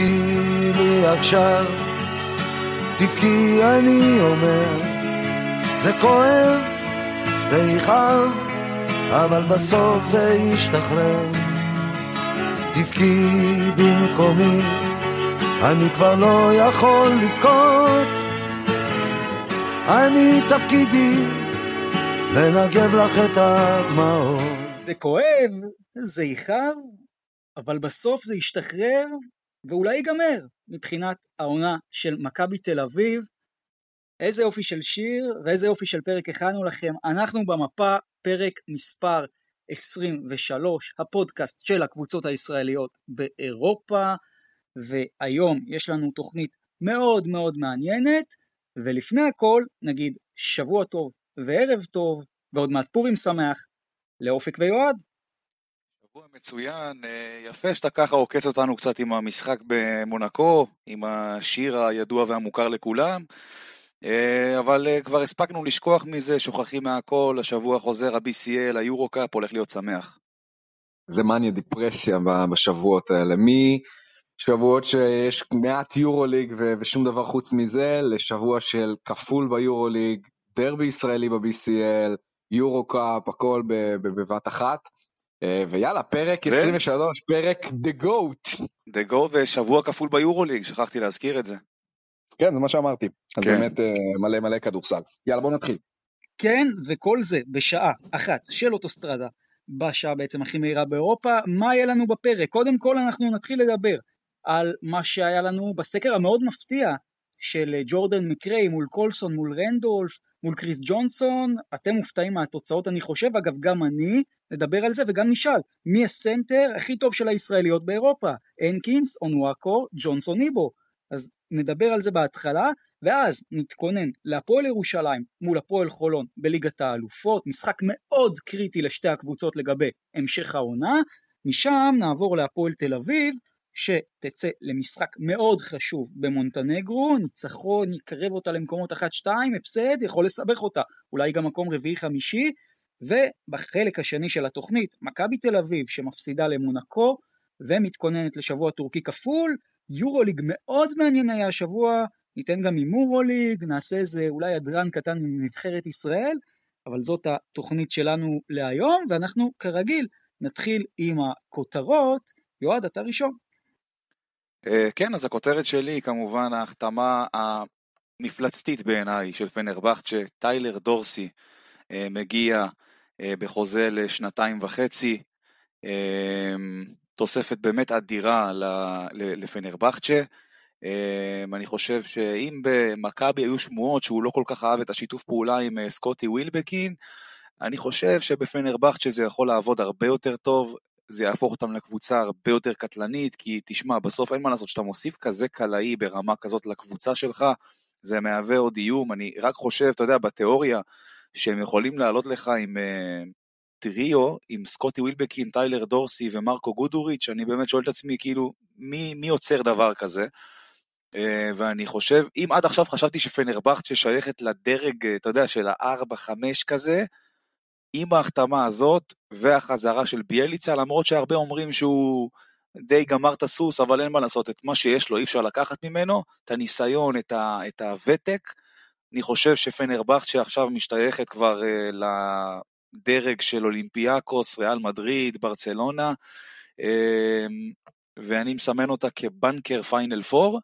תבכי לי עכשיו, תבכי אני אומר, זה כואב, זה יכאב, אבל בסוף זה ישתחרר. תבכי במקומי, אני כבר לא יכול לבכות. אני תפקידי לנגב לך את הדמעות. זה כואב, זה יכאב, אבל בסוף זה ישתחרר, ואולי ייגמר מבחינת העונה של מכבי תל אביב. איזה יופי של שיר ואיזה יופי של פרק הכנו לכם. אנחנו במפה, פרק מספר 23, הפודקאסט של הקבוצות הישראליות באירופה, והיום יש לנו תוכנית מאוד מאוד מעניינת, ולפני הכל נגיד שבוע טוב וערב טוב, ועוד מעט פורים שמח, לאופק ויועד. שבוע מצוין, אה, יפה שאתה ככה עוקץ אותנו קצת עם המשחק במונקו, עם השיר הידוע והמוכר לכולם, אה, אבל אה, כבר הספקנו לשכוח מזה, שוכחים מהכל, השבוע חוזר ה-BCL, היורו-קאפ, הולך להיות שמח. זה מניה דיפרסיה בשבועות האלה, משבועות שיש מעט יורו-ליג ושום דבר חוץ מזה, לשבוע של כפול ביורו-ליג, דרבי ישראלי ב-BCL, יורו-קאפ, הכל בבת אחת. אה, ויאללה, פרק 23, פרק The Goat. The Goat ושבוע כפול ביורוליג, שכחתי להזכיר את זה. כן, זה מה שאמרתי. אז כן. באמת אה, מלא מלא כדורסל. יאללה, בוא נתחיל. כן, וכל זה בשעה אחת של אוטוסטרדה, בשעה בעצם הכי מהירה באירופה. מה יהיה לנו בפרק? קודם כל אנחנו נתחיל לדבר על מה שהיה לנו בסקר המאוד מפתיע של ג'ורדן מקריי מול קולסון, מול רנדולף, מול קריס ג'ונסון, אתם מופתעים מהתוצאות אני חושב, אגב גם אני, נדבר על זה וגם נשאל, מי הסנטר הכי טוב של הישראליות באירופה? הנקינס, אונוואקו, ג'ונסון איבו. אז נדבר על זה בהתחלה, ואז נתכונן להפועל ירושלים מול הפועל חולון בליגת האלופות, משחק מאוד קריטי לשתי הקבוצות לגבי המשך העונה, משם נעבור להפועל תל אביב, שתצא למשחק מאוד חשוב במונטנגרו, ניצחון יקרב אותה למקומות 1-2, הפסד יכול לסבך אותה, אולי גם מקום רביעי-חמישי, ובחלק השני של התוכנית, מכבי תל אביב שמפסידה למונקו ומתכוננת לשבוע טורקי כפול, יורוליג מאוד מעניין היה השבוע, ניתן גם הימורוליג, נעשה איזה אולי הדרן קטן עם נבחרת ישראל, אבל זאת התוכנית שלנו להיום, ואנחנו כרגיל נתחיל עם הכותרות. יועד, אתה ראשון. אה, כן, אז הכותרת שלי היא כמובן ההחתמה המפלצתית בעיניי של פנרבכצ'ה, טיילר דורסי אה, מגיע אה, בחוזה לשנתיים וחצי, תוספת באמת אדירה לפנרבכצ'ה. אני חושב שאם במכבי היו שמועות שהוא לא כל כך אהב את השיתוף פעולה עם סקוטי ווילבקין, אני חושב שבפנרבכצ'ה זה יכול לעבוד הרבה יותר טוב, זה יהפוך אותם לקבוצה הרבה יותר קטלנית, כי תשמע, בסוף אין מה לעשות, כשאתה מוסיף כזה קלעי ברמה כזאת לקבוצה שלך, זה מהווה עוד איום, אני רק חושב, אתה יודע, בתיאוריה, שהם יכולים לעלות לך עם uh, טריו, עם סקוטי ווילבקין, טיילר דורסי ומרקו גודוריץ', אני באמת שואל את עצמי, כאילו, מי, מי עוצר דבר כזה? Uh, ואני חושב, אם עד עכשיו חשבתי שפנרבכט ששייכת לדרג, אתה יודע, של ה-4-5 כזה, עם ההחתמה הזאת והחזרה של ביאליצה, למרות שהרבה אומרים שהוא די גמר את הסוס, אבל אין מה לעשות, את מה שיש לו אי אפשר לקחת ממנו, את הניסיון, את, ה, את הוותק. אני חושב שפנרבכט שעכשיו משתייכת כבר uh, לדרג של אולימפיאקוס, ריאל מדריד, ברצלונה, uh, ואני מסמן אותה כבנקר פיינל פור,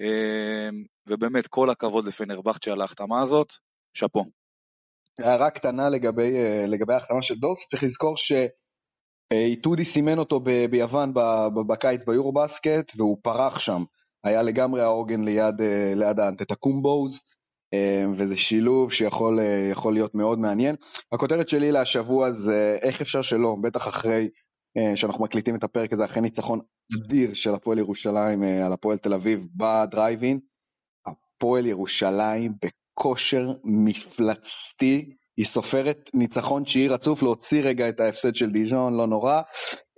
uh, ובאמת כל הכבוד לפנרבכט על ההחתמה הזאת, שאפו. הערה קטנה לגבי, אה, לגבי ההחתמה של דורסי, צריך לזכור שאיטודי סימן אותו ב, ביוון בקיץ ביורו בסקט והוא פרח שם, היה לגמרי העוגן ליד, אה, ליד האנטטקומבוז אה, וזה שילוב שיכול להיות מאוד מעניין. הכותרת שלי להשבוע זה איך אפשר שלא, בטח אחרי שאנחנו מקליטים את הפרק הזה אחרי ניצחון אדיר של הפועל ירושלים על הפועל תל אביב בדרייבין, הפועל ירושלים כושר מפלצתי, היא סופרת ניצחון תשיעי רצוף, להוציא רגע את ההפסד של דיז'ון, לא נורא,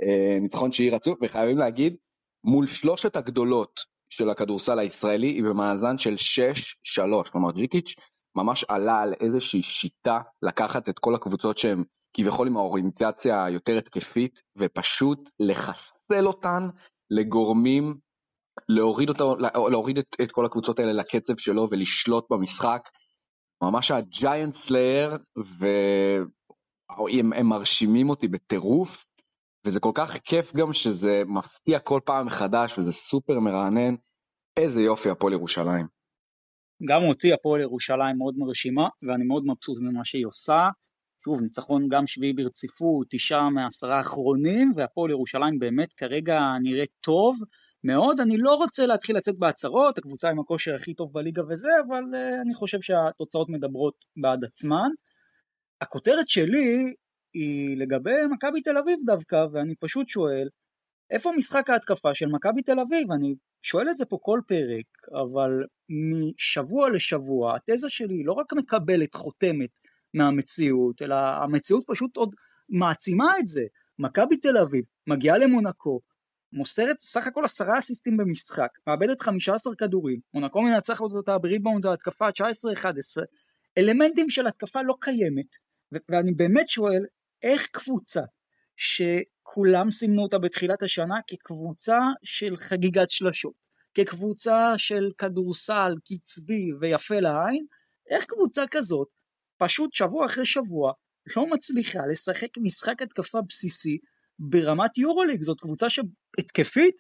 אה, ניצחון תשיעי רצוף, וחייבים להגיד, מול שלושת הגדולות של הכדורסל הישראלי, היא במאזן של 6-3, כלומר ג'יקיץ' ממש עלה על איזושהי שיטה לקחת את כל הקבוצות שהן כביכול עם האוריינטציה היותר התקפית, ופשוט לחסל אותן לגורמים, להוריד, אותו, להוריד את, את כל הקבוצות האלה לקצב שלו ולשלוט במשחק. ממש ה giant slayer, והם מרשימים אותי בטירוף, וזה כל כך כיף גם שזה מפתיע כל פעם מחדש, וזה סופר מרענן. איזה יופי הפועל ירושלים. גם אותי הפועל ירושלים מאוד מרשימה, ואני מאוד מבסוט ממה שהיא עושה. שוב, ניצחון גם שביעי ברציפות, תשעה מעשרה האחרונים, והפועל ירושלים באמת כרגע נראה טוב מאוד. אני לא רוצה להתחיל לצאת בהצהרות, הקבוצה עם הכושר הכי טוב בליגה וזה, אבל uh, אני חושב שהתוצאות מדברות בעד עצמן. הכותרת שלי היא לגבי מכבי תל אביב דווקא, ואני פשוט שואל, איפה משחק ההתקפה של מכבי תל אביב? אני שואל את זה פה כל פרק, אבל משבוע לשבוע התזה שלי לא רק מקבלת חותמת מהמציאות, אלא המציאות פשוט עוד מעצימה את זה. מכבי תל אביב מגיעה למונקו, מוסרת סך הכל עשרה אסיסטים במשחק, מאבדת 15 כדורים, מונקו מנצחת אותה בריבאונד ההתקפה 19-11, אלמנטים של התקפה לא קיימת, ואני באמת שואל, איך קבוצה שכולם סימנו אותה בתחילת השנה כקבוצה של חגיגת שלשות, כקבוצה של כדורסל קצבי ויפה לעין, איך קבוצה כזאת פשוט שבוע אחרי שבוע לא מצליחה לשחק משחק התקפה בסיסי ברמת יורוליג, זאת קבוצה שהתקפית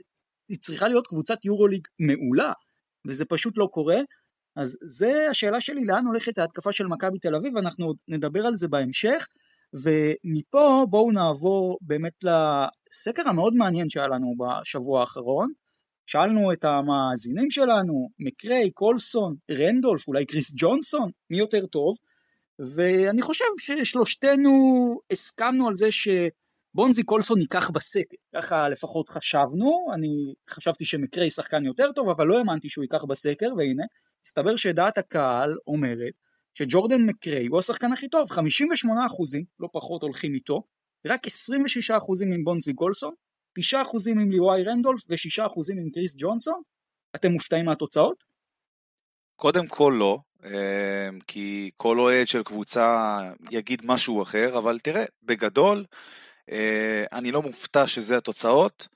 היא צריכה להיות קבוצת יורוליג מעולה, וזה פשוט לא קורה. אז זה השאלה שלי, לאן הולכת ההתקפה של מכבי תל אביב, אנחנו עוד נדבר על זה בהמשך, ומפה בואו נעבור באמת לסקר המאוד מעניין שהיה לנו בשבוע האחרון. שאלנו את המאזינים שלנו, מקריי, קולסון, רנדולף, אולי קריס ג'ונסון, מי יותר טוב, ואני חושב ששלושתנו הסכמנו על זה שבונזי קולסון ייקח בסקר, ככה לפחות חשבנו, אני חשבתי שמקריי שחקן יותר טוב, אבל לא האמנתי שהוא ייקח בסקר, והנה, הסתבר שדעת הקהל אומרת שג'ורדן מקריי הוא השחקן הכי טוב, 58% לא פחות הולכים איתו, רק 26% עם בונזי גולסון, 9% עם ליוואי רנדולף ו-6% עם קריס ג'ונסון. אתם מופתעים מהתוצאות? קודם כל לא, אמ, כי כל אוהד של קבוצה יגיד משהו אחר, אבל תראה, בגדול, אה, אני לא מופתע שזה התוצאות,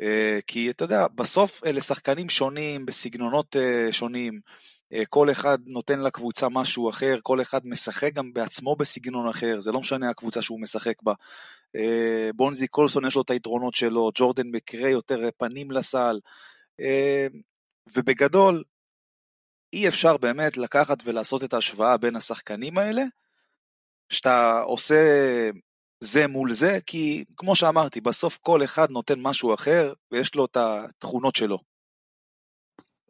אה, כי אתה יודע, בסוף אלה שחקנים שונים, בסגנונות אה, שונים, כל אחד נותן לקבוצה משהו אחר, כל אחד משחק גם בעצמו בסגנון אחר, זה לא משנה הקבוצה שהוא משחק בה. בונזי קולסון יש לו את היתרונות שלו, ג'ורדן מקרי יותר פנים לסל, ובגדול, אי אפשר באמת לקחת ולעשות את ההשוואה בין השחקנים האלה, שאתה עושה זה מול זה, כי כמו שאמרתי, בסוף כל אחד נותן משהו אחר, ויש לו את התכונות שלו.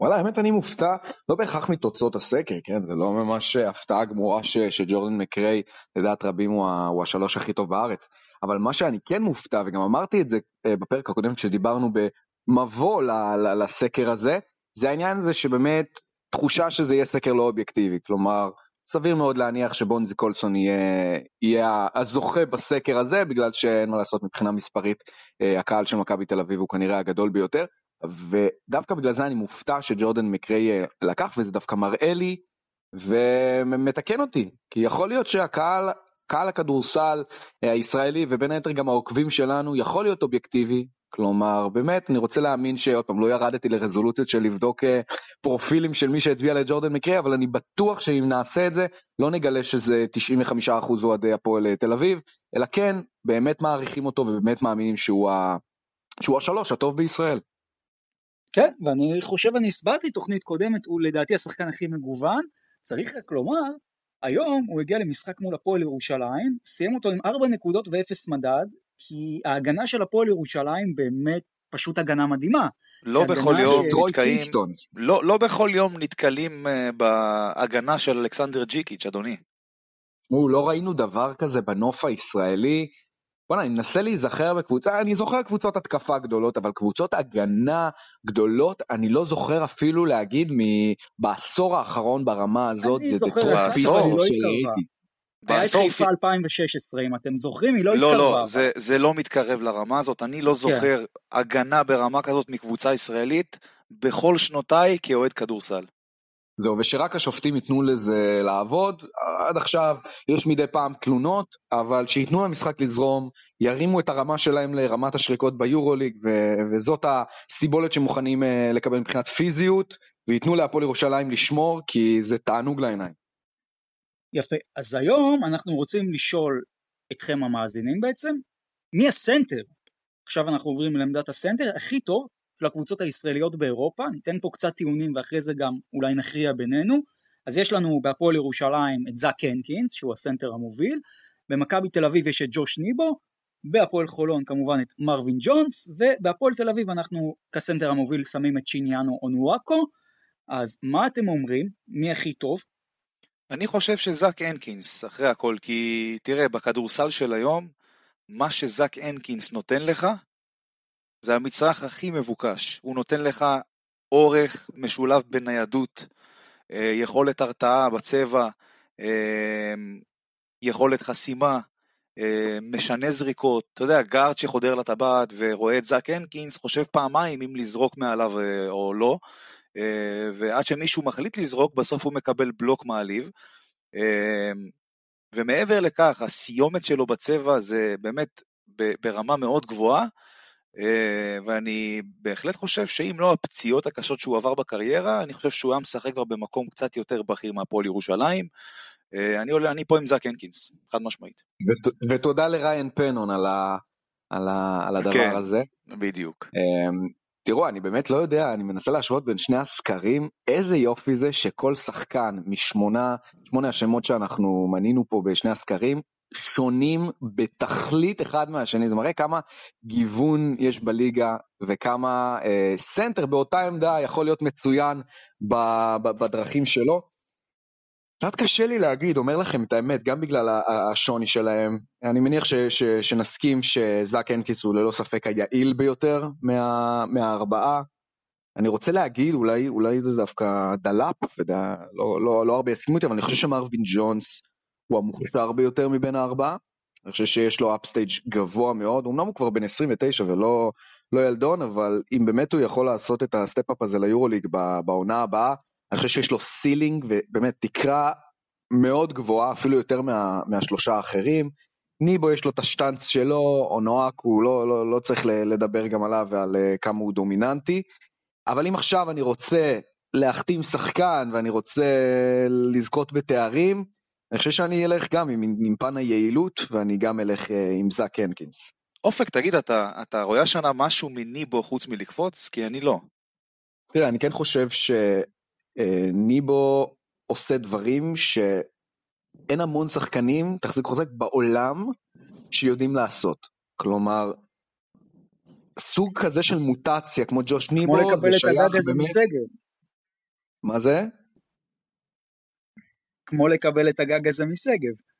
וואלה, האמת אני מופתע, לא בהכרח מתוצאות הסקר, כן? זה לא ממש הפתעה גמורה ש, שג'ורדן מקריי, לדעת רבים, הוא, ה, הוא השלוש הכי טוב בארץ. אבל מה שאני כן מופתע, וגם אמרתי את זה אה, בפרק הקודם כשדיברנו במבוא ל, ל, לסקר הזה, זה העניין הזה שבאמת תחושה שזה יהיה סקר לא אובייקטיבי, כלומר, סביר מאוד להניח שבונזי קולסון יהיה, יהיה הזוכה בסקר הזה, בגלל שאין מה לעשות מבחינה מספרית, אה, הקהל של מכבי תל אביב הוא כנראה הגדול ביותר, ודווקא בגלל זה אני מופתע שג'ורדן מקריי אה, לקח, וזה דווקא מראה לי ומתקן אותי, כי יכול להיות שהקהל קהל הכדורסל אה, הישראלי ובין היתר גם העוקבים שלנו יכול להיות אובייקטיבי כלומר, באמת, אני רוצה להאמין שעוד פעם, לא ירדתי לרזולוציות של לבדוק אה, פרופילים של מי שהצביע לג'ורדן מקרי, אבל אני בטוח שאם נעשה את זה, לא נגלה שזה 95% אוהדי הפועל אה, תל אביב, אלא כן, באמת מעריכים אותו ובאמת מאמינים שהוא, ה... שהוא השלוש הטוב בישראל. כן, ואני חושב, אני הסברתי תוכנית קודמת, הוא לדעתי השחקן הכי מגוון, צריך רק לומר, היום הוא הגיע למשחק מול הפועל ירושלים, סיים אותו עם 4 נקודות ו-0 מדד, כי ההגנה של הפועל ירושלים באמת פשוט הגנה מדהימה. לא בכל יום נתקעים, לא, לא בכל יום נתקלים uh, בהגנה של אלכסנדר ג'יקיץ', אדוני. או, לא ראינו דבר כזה בנוף הישראלי. בוא'נה, אני מנסה להיזכר בקבוצה, אני זוכר קבוצות התקפה גדולות, אבל קבוצות הגנה גדולות, אני לא זוכר אפילו להגיד בעשור האחרון ברמה הזאת. אני זוכר, בעשור, לא את חיפה 2016, אם אתם זוכרים, היא לא התקרבה. לא, לא, זה, זה לא מתקרב לרמה הזאת, אני לא כן. זוכר כן. הגנה ברמה כזאת מקבוצה ישראלית בכל שנותיי כאוהד כדורסל. זהו, ושרק השופטים ייתנו לזה לעבוד. עד עכשיו יש מדי פעם תלונות, אבל שייתנו למשחק לזרום, ירימו את הרמה שלהם לרמת השריקות ביורוליג, ו- וזאת הסיבולת שמוכנים uh, לקבל מבחינת פיזיות, וייתנו להפועל ירושלים לשמור, כי זה תענוג לעיניים. יפה. אז היום אנחנו רוצים לשאול אתכם המאזינים בעצם, מי הסנטר? עכשיו אנחנו עוברים לעמדת הסנטר הכי טוב של הקבוצות הישראליות באירופה, ניתן פה קצת טיעונים ואחרי זה גם אולי נכריע בינינו. אז יש לנו בהפועל ירושלים את זאק הנקינס, שהוא הסנטר המוביל, במכבי תל אביב יש את ג'וש ניבו, בהפועל חולון כמובן את מרווין ג'ונס, ובהפועל תל אביב אנחנו כסנטר המוביל שמים את שיניאנו אונואקו, אז מה אתם אומרים? מי הכי טוב? אני חושב שזאק הנקינס, אחרי הכל, כי תראה, בכדורסל של היום, מה שזאק הנקינס נותן לך, זה המצרך הכי מבוקש. הוא נותן לך אורך משולב בניידות, אה, יכולת הרתעה בצבע, אה, יכולת חסימה, אה, משנה זריקות. אתה יודע, גארד שחודר לטבעת ורואה את זאק הנקינס, חושב פעמיים אם לזרוק מעליו או לא, ועד שמישהו מחליט לזרוק, בסוף הוא מקבל בלוק מעליב. ומעבר לכך, הסיומת שלו בצבע זה באמת ברמה מאוד גבוהה, אה, ואני בהחלט חושב שאם לא הפציעות הקשות שהוא עבר בקריירה, אני חושב שהוא היה משחק כבר במקום קצת יותר בכיר מהפועל ירושלים. אה, אני, עולה, אני פה עם זאק הנקינס, חד משמעית. ותודה לריין פנון על, ה, על, ה, על הדבר כן, הזה. בדיוק. תראו, אני באמת לא יודע, אני מנסה להשוות בין שני הסקרים, איזה יופי זה שכל שחקן משמונה, שמונה השמות שאנחנו מנינו פה בשני הסקרים, שונים בתכלית אחד מהשני, זה מראה כמה גיוון יש בליגה וכמה אה, סנטר באותה עמדה יכול להיות מצוין ב, ב, בדרכים שלו. קצת קשה לי להגיד, אומר לכם את האמת, גם בגלל השוני שלהם. אני מניח שנסכים שזאק הנקינס הוא ללא ספק היעיל ביותר מה, מהארבעה. אני רוצה להגיד, אולי, אולי זה דווקא דנלאפ, ודא, לא, לא, לא הרבה יסכימו אותי, אבל אני חושב שמרווין ג'ונס הוא המוכשר ביותר מבין הארבעה. אני חושב שיש לו upside גבוה מאוד, אמנם הוא כבר בן 29 ולא לא ילדון, אבל אם באמת הוא יכול לעשות את ה step-up הזה ליורוליג בעונה הבאה, אני חושב שיש לו ceiling ובאמת תקרה מאוד גבוהה, אפילו יותר מה, מהשלושה האחרים. ניבו יש לו את השטאנץ שלו, אונואקו הוא לא, לא, לא צריך לדבר גם עליו ועל אה, כמה הוא דומיננטי. אבל אם עכשיו אני רוצה להחתים שחקן ואני רוצה לזכות בתארים, אני חושב שאני אלך גם עם, עם פן היעילות ואני גם אלך אה, עם זאק הנקינס. אופק, תגיד, אתה, אתה רואה השנה משהו מניבו חוץ מלקפוץ? כי אני לא. תראה, אני כן חושב שניבו אה, עושה דברים שאין המון שחקנים, תחזיק חוזק, בעולם שיודעים לעשות. כלומר, סוג כזה של מוטציה כמו ג'וש ניבו, זה שייך באמת... מה זה? כמו לקבל את הגג הזה משגב.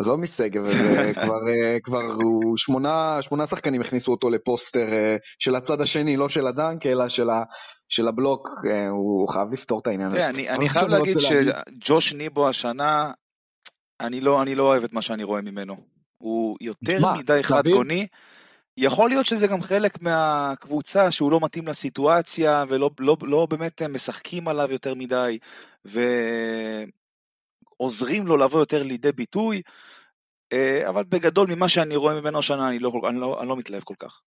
עזוב משגב, כבר, כבר הוא שמונה, שמונה שחקנים הכניסו אותו לפוסטר אה, של הצד השני, לא של הדנק, אלא של, ה, של הבלוק, אה, הוא חייב לפתור את העניין הזה. אני, אני חייב להגיד שג'וש ניבו השנה, אני לא, אני לא אוהב את מה שאני רואה ממנו. הוא יותר שמה, מדי חד גוני. יכול להיות שזה גם חלק מהקבוצה שהוא לא מתאים לסיטואציה ולא לא, לא באמת משחקים עליו יותר מדי. ו... עוזרים לו לבוא יותר לידי ביטוי, אה, אבל בגדול ממה שאני רואה ממנו השנה אני לא, אני לא, אני לא מתלהב כל כך.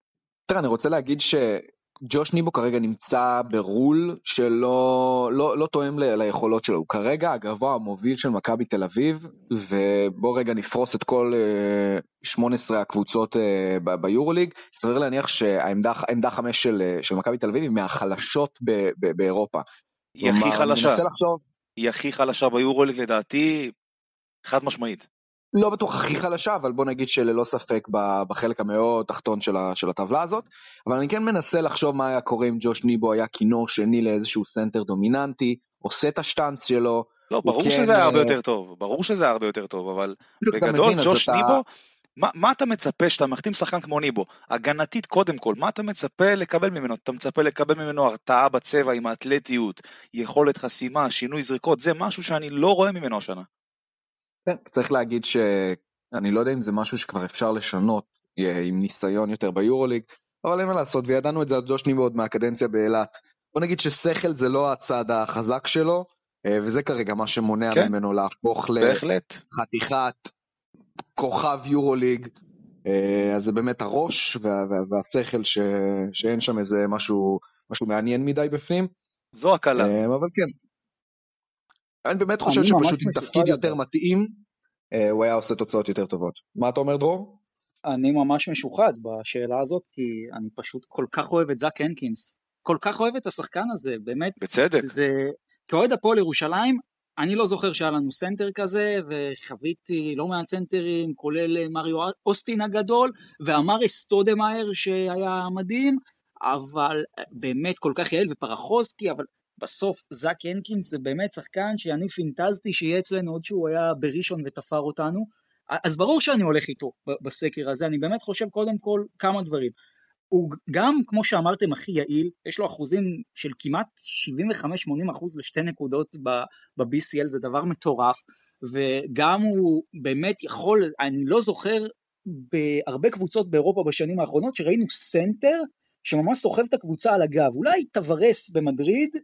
תראה, אני רוצה להגיד שג'וש ניבו כרגע נמצא ברול שלא לא, לא תואם ל, ליכולות שלו, הוא כרגע הגבוה המוביל של מכבי תל אביב, ובוא רגע נפרוס את כל 18 אה, הקבוצות אה, ביורוליג, סביר להניח שהעמדה 5 של, של מכבי תל אביב היא מהחלשות ב, ב, באירופה. היא הכי חלשה. אני מנסה לחשוב, היא הכי חלשה ביורוליג לדעתי, חד משמעית. לא בטוח הכי חלשה, אבל בוא נגיד שללא ספק בחלק המאוד תחתון של, של הטבלה הזאת. אבל אני כן מנסה לחשוב מה היה קורה אם ג'וש ניבו היה כינור שני לאיזשהו סנטר דומיננטי, עושה את השטאנץ שלו. לא, ברור כן, שזה היה הרבה יותר טוב, ברור שזה היה הרבה יותר טוב, אבל בגדול ג'וש ניבו, מה, מה אתה מצפה שאתה מחתים שחקן כמו ניבו? הגנתית קודם כל, מה אתה מצפה לקבל ממנו? אתה מצפה לקבל ממנו הרתעה בצבע עם האתלטיות, יכולת חסימה, שינוי זריקות, זה משהו שאני לא רואה ממנו השנה. כן, צריך להגיד שאני לא יודע אם זה משהו שכבר אפשר לשנות עם ניסיון יותר ביורוליג, אבל אין מה לעשות, וידענו את זה על ג'וש ניבו עוד מהקדנציה באילת. בוא נגיד ששכל זה לא הצד החזק שלו, אה, וזה כרגע מה שמונע כן. ממנו להפוך. לחתיכת כוכב יורוליג. אה, אז זה באמת הראש וה, וה, והשכל ש, שאין שם איזה משהו, משהו מעניין מדי בפנים. זו הקלה. אה, אבל כן. אני באמת חושב אני שפשוט עם תפקיד יותר. מתאים, אה, הוא היה עושה תוצאות יותר טובות. מה אתה אומר דרור? אני ממש משוחד בשאלה הזאת, כי אני פשוט כל כך אוהב את זאק הנקינס. כל כך אוהב את השחקן הזה, באמת. בצדק. זה... כאוהד הפועל ירושלים, אני לא זוכר שהיה לנו סנטר כזה, וחוויתי לא מעט סנטרים, כולל אה, מריו אוסטין הגדול, ואמר אסטודמאייר שהיה מדהים, אבל אה, באמת כל כך יעיל ופרחוסקי, אבל בסוף זאק הנקינס זה באמת שחקן שאני פינטזתי שיהיה אצלנו עוד שהוא היה בראשון ותפר אותנו. אז ברור שאני הולך איתו בסקר הזה, אני באמת חושב קודם כל כמה דברים. הוא גם, כמו שאמרתם, הכי יעיל, יש לו אחוזים של כמעט 75-80 אחוז לשתי נקודות ב-BCL, זה דבר מטורף, וגם הוא באמת יכול, אני לא זוכר בהרבה קבוצות באירופה בשנים האחרונות שראינו סנטר שממש סוחב את הקבוצה על הגב, אולי טווארס במדריד,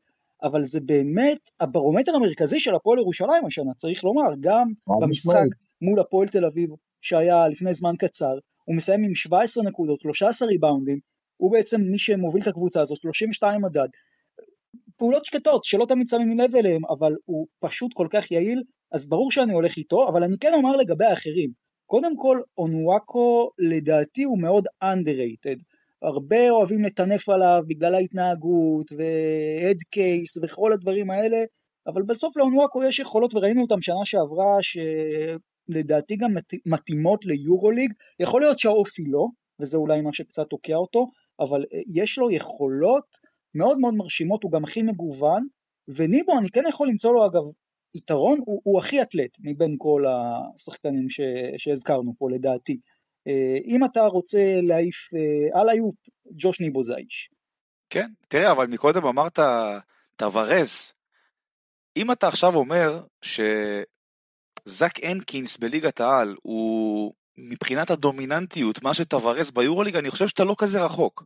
אבל זה באמת הברומטר המרכזי של הפועל ירושלים השנה, צריך לומר, גם במשחק. מול הפועל תל אביב שהיה לפני זמן קצר, הוא מסיים עם 17 נקודות, 13 ריבאונדים, הוא בעצם מי שמוביל את הקבוצה הזאת, 32 מדד. פעולות שקטות שלא תמיד שמים לב אליהם, אבל הוא פשוט כל כך יעיל, אז ברור שאני הולך איתו, אבל אני כן אומר לגבי האחרים. קודם כל, אונואקו לדעתי הוא מאוד underrated. הרבה אוהבים לטנף עליו בגלל ההתנהגות והד קייס וכל הדברים האלה, אבל בסוף לאונואקו יש יכולות וראינו אותם שנה שעברה שלדעתי גם מת- מתאימות ליורוליג, יכול להיות שהאופי לא, וזה אולי מה שקצת תוקע אותו, אבל אה, יש לו יכולות מאוד מאוד מרשימות, הוא גם הכי מגוון, וניבו אני כן יכול למצוא לו אגב יתרון, הוא, הוא הכי אתלט מבין כל השחקנים ש, שהזכרנו פה לדעתי. אה, אם אתה רוצה להעיף אה, על היופ, ג'וש ניבו זה האיש. כן, תראה, אבל מקודם אמרת טוורז. אם אתה עכשיו אומר שזאק הנקינס בליגת העל הוא מבחינת הדומיננטיות מה שטוורז ביורוליג, אני חושב שאתה לא כזה רחוק.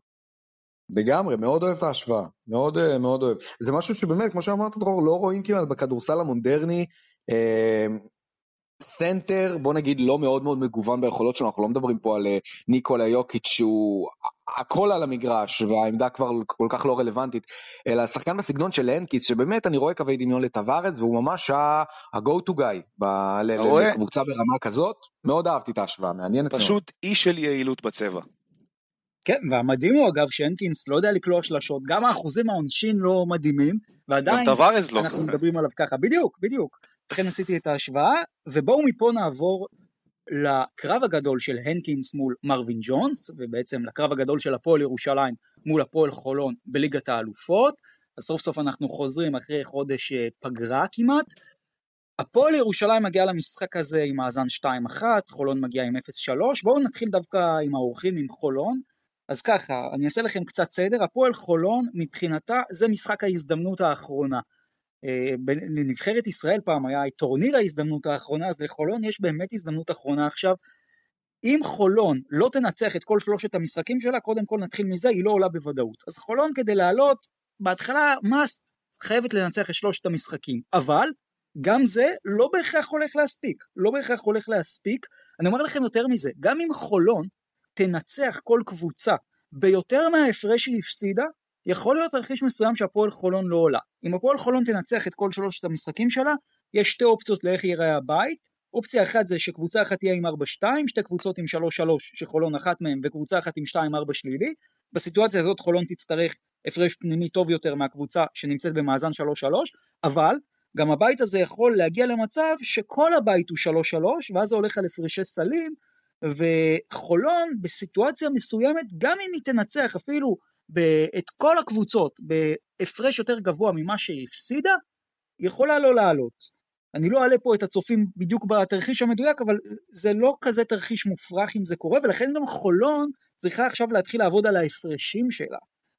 לגמרי, מאוד אוהב את ההשוואה, מאוד אה, מאוד אוהב. זה משהו שבאמת, כמו שאמרת דרור, לא רואים כמעט בכדורסל המודרני. אה, סנטר, בוא נגיד, לא מאוד מאוד מגוון ביכולות שלו, אנחנו לא מדברים פה על אה, ניקולה יוקיץ' שהוא הכל על המגרש והעמדה כבר כל כך לא רלוונטית, אלא שחקן בסגנון של הנקינס, שבאמת אני רואה קווי דמיון לטווארס, והוא ממש ה-go to guy ב- ל- רואה? לקבוצה ברמה כזאת. מאוד אהבתי את ההשוואה, מעניינת מאוד. פשוט אי של יעילות בצבע. כן, והמדהים הוא אגב שהנקינס לא יודע לקלוע שלשות, גם האחוזים העונשין לא מדהימים, ועדיין לא. אנחנו מדברים עליו ככה, בדיוק, בדיוק. לכן עשיתי את ההשוואה, ובואו מפה נעבור לקרב הגדול של הנקינס מול מרווין ג'ונס, ובעצם לקרב הגדול של הפועל ירושלים מול הפועל חולון בליגת האלופות. אז סוף סוף אנחנו חוזרים אחרי חודש אה, פגרה כמעט. הפועל ירושלים מגיעה למשחק הזה עם מאזן 2-1, חולון מגיעה עם 0-3. בואו נתחיל דווקא עם האורחים, עם חולון. אז ככה, אני אעשה לכם קצת סדר. הפועל חולון, מבחינתה, זה משחק ההזדמנות האחרונה. לנבחרת ישראל פעם היה טורניר ההזדמנות האחרונה, אז לחולון יש באמת הזדמנות אחרונה עכשיו. אם חולון לא תנצח את כל שלושת המשחקים שלה, קודם כל נתחיל מזה, היא לא עולה בוודאות. אז חולון כדי לעלות, בהתחלה must, חייבת לנצח את שלושת המשחקים. אבל, גם זה לא בהכרח הולך להספיק. לא בהכרח הולך להספיק. אני אומר לכם יותר מזה, גם אם חולון תנצח כל קבוצה ביותר מההפרש שהיא הפסידה, יכול להיות תרחיש מסוים שהפועל חולון לא עולה. אם הפועל חולון תנצח את כל שלושת המשחקים שלה, יש שתי אופציות לאיך ייראה הבית. אופציה אחת זה שקבוצה אחת תהיה עם 4-2, שתי קבוצות עם 3-3 שחולון אחת מהן וקבוצה אחת עם 2-4 שלילי. בסיטואציה הזאת חולון תצטרך הפרש פנימי טוב יותר מהקבוצה שנמצאת במאזן 3-3, אבל גם הבית הזה יכול להגיע למצב שכל הבית הוא 3-3 ואז זה הולך על הפרשי סלים וחולון בסיטואציה מסוימת גם אם היא תנצח אפילו את כל הקבוצות בהפרש יותר גבוה ממה שהיא הפסידה, יכולה לא לעלות. אני לא אעלה פה את הצופים בדיוק בתרחיש המדויק, אבל זה לא כזה תרחיש מופרך אם זה קורה, ולכן גם חולון צריכה עכשיו להתחיל לעבוד על ההפרשים שלה.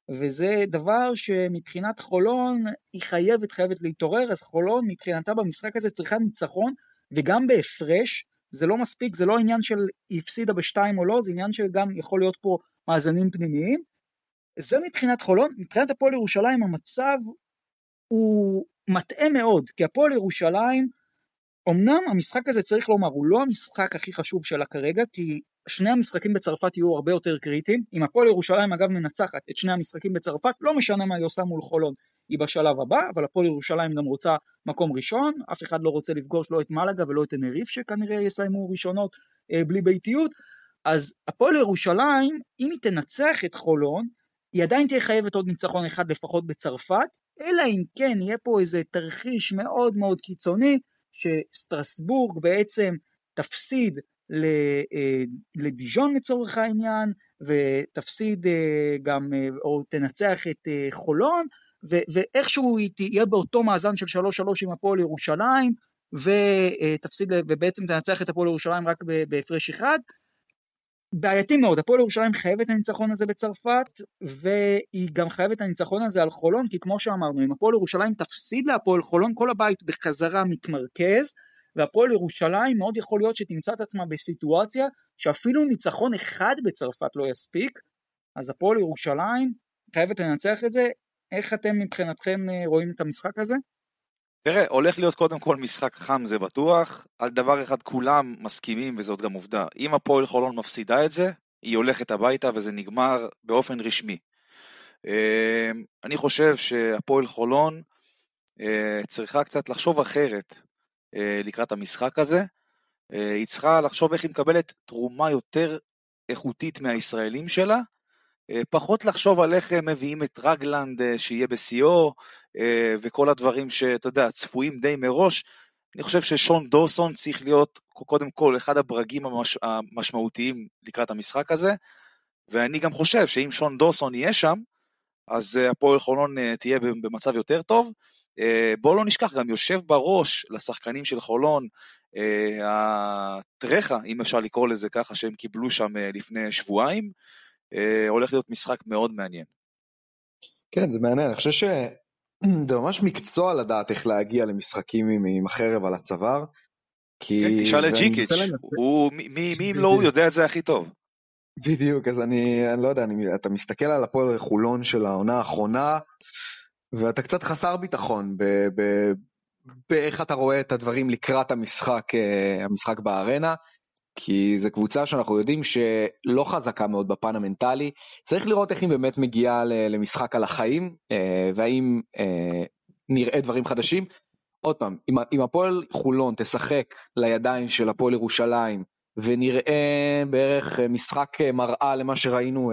וזה דבר שמבחינת חולון היא חייבת, חייבת להתעורר, אז חולון מבחינתה במשחק הזה צריכה ניצחון, וגם בהפרש, זה לא מספיק, זה לא עניין של היא הפסידה בשתיים או לא, זה עניין שגם יכול להיות פה מאזנים פנימיים. זה מבחינת חולון, מבחינת הפועל ירושלים המצב הוא מטעה מאוד, כי הפועל ירושלים, אמנם המשחק הזה צריך לומר, הוא לא המשחק הכי חשוב שלה כרגע, כי שני המשחקים בצרפת יהיו הרבה יותר קריטיים. אם הפועל ירושלים אגב מנצחת את שני המשחקים בצרפת, לא משנה מה היא עושה מול חולון, היא בשלב הבא, אבל הפועל ירושלים גם רוצה מקום ראשון, אף אחד לא רוצה לפגוש לא את מלאגה ולא את תנריף שכנראה יסיימו ראשונות אה, בלי ביתיות, אז הפועל ירושלים, אם היא תנצח את חולון, היא עדיין תהיה חייבת עוד ניצחון אחד לפחות בצרפת, אלא אם כן יהיה פה איזה תרחיש מאוד מאוד קיצוני, שסטרסבורג בעצם תפסיד אה, לדיז'ון לצורך העניין, ותפסיד אה, גם, אה, או תנצח את חולון, ואיכשהו היא תהיה באותו מאזן של 3-3 עם הפועל ירושלים, ותפסיד, ובעצם תנצח את הפועל ירושלים רק בהפרש אחד. בעייתי מאוד, הפועל ירושלים חייבת את הניצחון הזה בצרפת, והיא גם חייבת את הניצחון הזה על חולון, כי כמו שאמרנו, אם הפועל ירושלים תפסיד להפועל חולון, כל הבית בחזרה מתמרכז, והפועל ירושלים מאוד יכול להיות שתמצא את עצמה בסיטואציה שאפילו ניצחון אחד בצרפת לא יספיק, אז הפועל ירושלים חייבת לנצח את זה. איך אתם מבחינתכם אה, רואים את המשחק הזה? תראה, הולך להיות קודם כל משחק חם זה בטוח, על דבר אחד כולם מסכימים וזאת גם עובדה. אם הפועל חולון מפסידה את זה, היא הולכת הביתה וזה נגמר באופן רשמי. אה, אני חושב שהפועל חולון אה, צריכה קצת לחשוב אחרת אה, לקראת המשחק הזה. אה, היא צריכה לחשוב איך היא מקבלת תרומה יותר איכותית מהישראלים שלה, פחות לחשוב על איך מביאים את רגלנד שיהיה בשיאו, וכל הדברים שאתה יודע, צפויים די מראש. אני חושב ששון דוסון צריך להיות קודם כל אחד הברגים המש... המשמעותיים לקראת המשחק הזה, ואני גם חושב שאם שון דוסון יהיה שם, אז הפועל חולון תהיה במצב יותר טוב. אה, בואו לא נשכח, גם יושב בראש לשחקנים של חולון אה, הטרחה, אם אפשר לקרוא לזה ככה, שהם קיבלו שם אה, לפני שבועיים, הולך להיות משחק מאוד מעניין. כן, זה מעניין, אני חושב שזה ממש מקצוע לדעת איך להגיע למשחקים עם, עם החרב על הצוואר. כי... כן, תשאל את ג'יקיץ', הוא, מי, מי אם לא הוא יודע את זה הכי טוב. בדיוק, אז אני, אני לא יודע, אני, אתה מסתכל על הפועל חולון של העונה האחרונה, ואתה קצת חסר ביטחון באיך אתה רואה את הדברים לקראת המשחק, אה, המשחק בארנה. כי זו קבוצה שאנחנו יודעים שלא חזקה מאוד בפן המנטלי, צריך לראות איך היא באמת מגיעה למשחק על החיים, אה, והאם אה, נראה דברים חדשים. עוד פעם, אם, הפועל חולון תשחק לידיים של הפועל ירושלים, ונראה בערך משחק מראה למה שראינו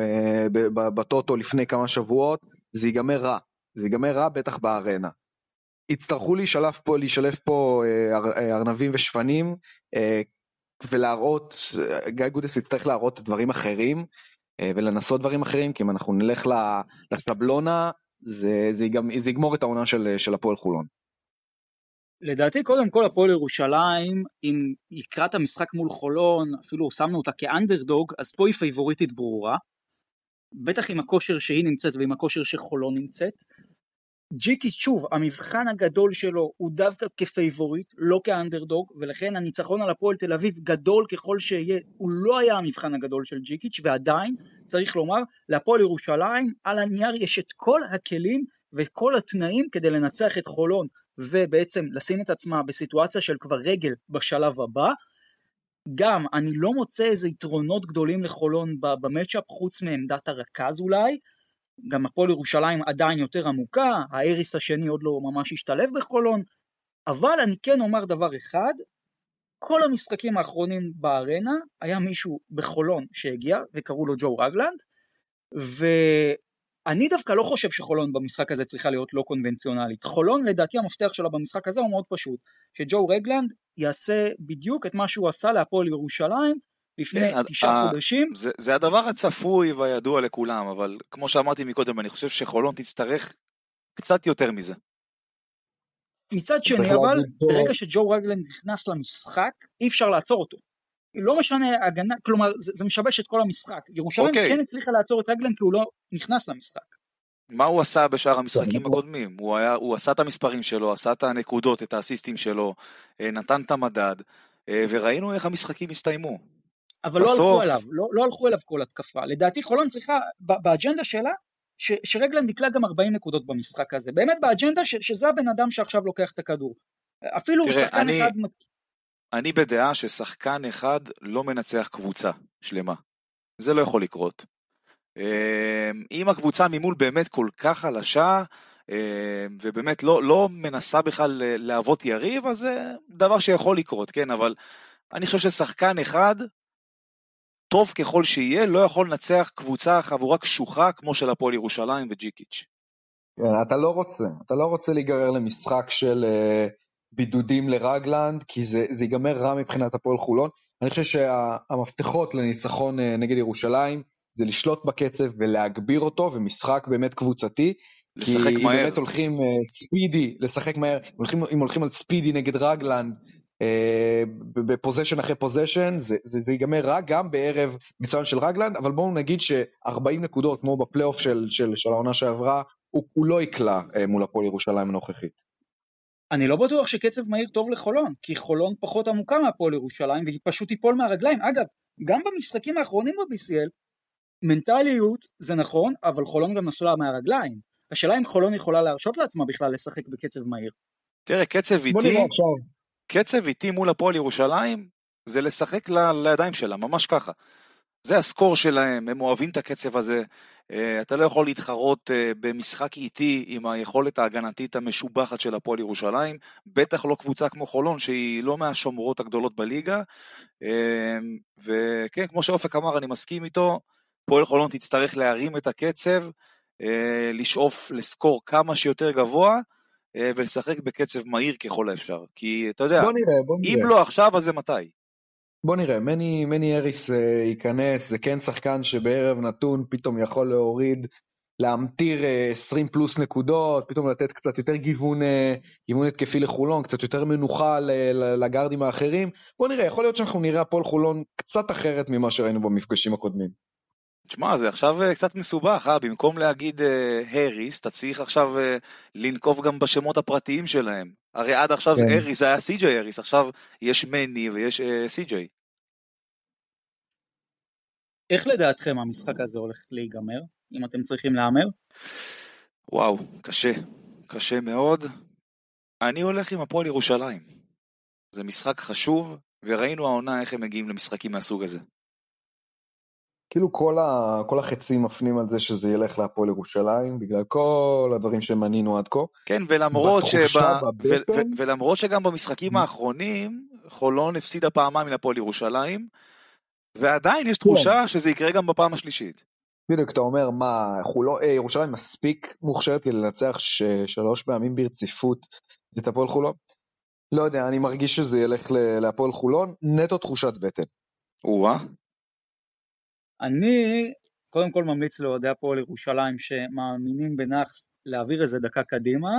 בטוטו לפני כמה שבועות, זה ייגמר רע. זה ייגמר רע בטח בארנה. יצטרכו להישלף פה, להישלף פה אה, אה, ארנבים ושפנים אה, ולהראות, גיא גודס יצטרך להראות דברים אחרים ולנסות דברים אחרים כי אם אנחנו נלך לשבלונה זה, זה, יגמ, זה יגמור את העונה של, של הפועל חולון. לדעתי קודם כל הפועל ירושלים, אם לקראת המשחק מול חולון, אפילו שמנו אותה כאנדרדוג, אז פה היא פייבוריטית ברורה. בטח עם הכושר שהיא נמצאת ועם הכושר שחולון נמצאת. ג'יקיץ' שוב, המבחן הגדול שלו הוא דווקא כפייבוריט, לא כאנדרדוג, ולכן הניצחון על הפועל תל אביב גדול ככל שיהיה, הוא לא היה המבחן הגדול של ג'יקיץ', ועדיין, צריך לומר, להפועל ירושלים, על הנייר יש את כל הכלים וכל התנאים כדי לנצח את חולון, ובעצם לשים את עצמה בסיטואציה של כבר רגל בשלב הבא, גם אני לא מוצא איזה יתרונות גדולים לחולון במצ'אפ חוץ מעמדת הרכז אולי, גם הפועל ירושלים עדיין יותר עמוקה, האריס השני עוד לא ממש השתלב בחולון, אבל אני כן אומר דבר אחד, כל המשחקים האחרונים בארנה היה מישהו בחולון שהגיע וקראו לו ג'ו רגלנד, ו... אני דווקא לא חושב שחולון במשחק הזה צריכה להיות לא קונבנציונלית. חולון לדעתי המפתח שלה במשחק הזה הוא מאוד פשוט, שג'ו רגלנד יעשה בדיוק את מה שהוא עשה להפועל ירושלים לפני כן, תשעה חודשים. זה, זה הדבר הצפוי והידוע לכולם, אבל כמו שאמרתי מקודם, אני חושב שחולון תצטרך קצת יותר מזה. מצד שני, אבל ברגע שג'ו רגלנד נכנס למשחק, אי אפשר לעצור אותו. לא משנה הגנה, כלומר זה, זה משבש את כל המשחק. ירושלים okay. אוקיי. כן הצליחה לעצור את רגלן כי הוא לא נכנס למשחק. מה הוא עשה בשאר המשחקים הקודמים? הוא, היה, הוא עשה את המספרים שלו, עשה את הנקודות, את האסיסטים שלו, אה, נתן את המדד, אה, וראינו איך המשחקים הסתיימו. אבל בסוף... לא הלכו אליו, לא, לא הלכו אליו כל התקפה. לדעתי חולון צריכה, באג'נדה שלה, ש, שרגלנד יקלע גם 40 נקודות במשחק הזה, באמת באג'נדה ש, שזה הבן אדם שעכשיו לוקח את הכדור. אפילו תראה, שחקן אני- אחד... אני בדעה ששחקן אחד לא מנצח קבוצה שלמה. זה לא יכול לקרות. אמ, אם הקבוצה ממול באמת כל כך חלשה, אמ, ובאמת לא, לא מנסה בכלל אה, להוות יריב, אז זה דבר שיכול לקרות, כן? אבל אני חושב ששחקן אחד, טוב ככל שיהיה, לא יכול לנצח קבוצה, חבורה קשוחה כמו של הפועל ירושלים וג'יקיץ'. כן, אתה לא רוצה, אתה לא רוצה להיגרר למשחק של אה, בידודים לרגלנד, כי זה, זה ייגמר רע מבחינת הפועל חולון. אני חושב שהמפתחות לניצחון אה, נגד ירושלים זה לשלוט בקצב ולהגביר אותו, ומשחק באמת קבוצתי. לשחק כי אם מהר. באמת הולכים אה, ספידי, לשחק מהר, הולכים, אם הולכים על ספידי נגד רגלנד, ב possession אחרי possession, זה, זה, זה ייגמר רע גם בערב מצוין של רגלנד, אבל בואו נגיד ש-40 נקודות, כמו בפלייאוף של, של, של העונה שעברה, הוא, הוא לא יקלע אה, מול הפועל ירושלים הנוכחית. אני לא בטוח שקצב מהיר טוב לחולון, כי חולון פחות עמוקה מהפועל ירושלים והיא פשוט תיפול מהרגליים. אגב, גם במשחקים האחרונים ב-BCL, מנטליות זה נכון, אבל חולון גם נפלה מהרגליים. השאלה אם חולון יכולה להרשות לעצמה בכלל לשחק בקצב מהיר. תראה, קצב בוא איטי, נראה עכשיו. קצב איטי מול הפועל ירושלים, זה לשחק ל- לידיים שלה, ממש ככה. זה הסקור שלהם, הם אוהבים את הקצב הזה. אה, אתה לא יכול להתחרות אה, במשחק איטי עם היכולת ההגנתית המשובחת של הפועל ירושלים, בטח לא קבוצה כמו חולון שהיא לא מהשומרות הגדולות בליגה. אה, וכן, כמו שאופק אמר, אני מסכים איתו, פועל חולון תצטרך להרים את הקצב, לשאוף לסקור כמה שיותר גבוה, ולשחק בקצב מהיר ככל האפשר. כי אתה יודע, בוא נראה, בוא אם נראה. לא עכשיו, אז זה מתי? בוא נראה, מני, מני אריס אה, ייכנס, זה כן שחקן שבערב נתון פתאום יכול להוריד, להמטיר אה, 20 פלוס נקודות, פתאום לתת קצת יותר גיוון, אה, גיוון התקפי לחולון, קצת יותר מנוחה לגארדים האחרים. בוא נראה, יכול להיות שאנחנו נראה הפועל חולון קצת אחרת ממה שראינו במפגשים הקודמים. תשמע, זה עכשיו אה, קצת מסובך, אה? במקום להגיד אה, האריס, אתה צריך עכשיו אה, לנקוב גם בשמות הפרטיים שלהם. הרי עד עכשיו כן. האריס זה היה סי.ג'יי האריס, עכשיו יש מני ויש אה, סי.ג'יי. איך לדעתכם המשחק הזה הולך להיגמר, אם אתם צריכים להמר? וואו, קשה, קשה מאוד. אני הולך עם הפועל ירושלים. זה משחק חשוב, וראינו העונה איך הם מגיעים למשחקים מהסוג הזה. כאילו כל, ה, כל החצים מפנים על זה שזה ילך להפועל ירושלים, בגלל כל הדברים שמנינו עד כה. כן, ולמרות, שבה, בבטן? ו- ו- ולמרות שגם במשחקים האחרונים, חולון הפסידה פעמיים להפועל ירושלים, ועדיין יש תחושה שזה יקרה גם בפעם השלישית. בדיוק, אתה אומר, מה, חולון, אה, ירושלים מספיק מוכשרת כדי לנצח ש- שלוש פעמים ברציפות את הפועל חולון? לא יודע, אני מרגיש שזה ילך להפועל חולון, נטו תחושת בטן. או-אה, אני קודם כל ממליץ לאוהדי הפועל ירושלים שמאמינים בנאחס להעביר איזה דקה קדימה,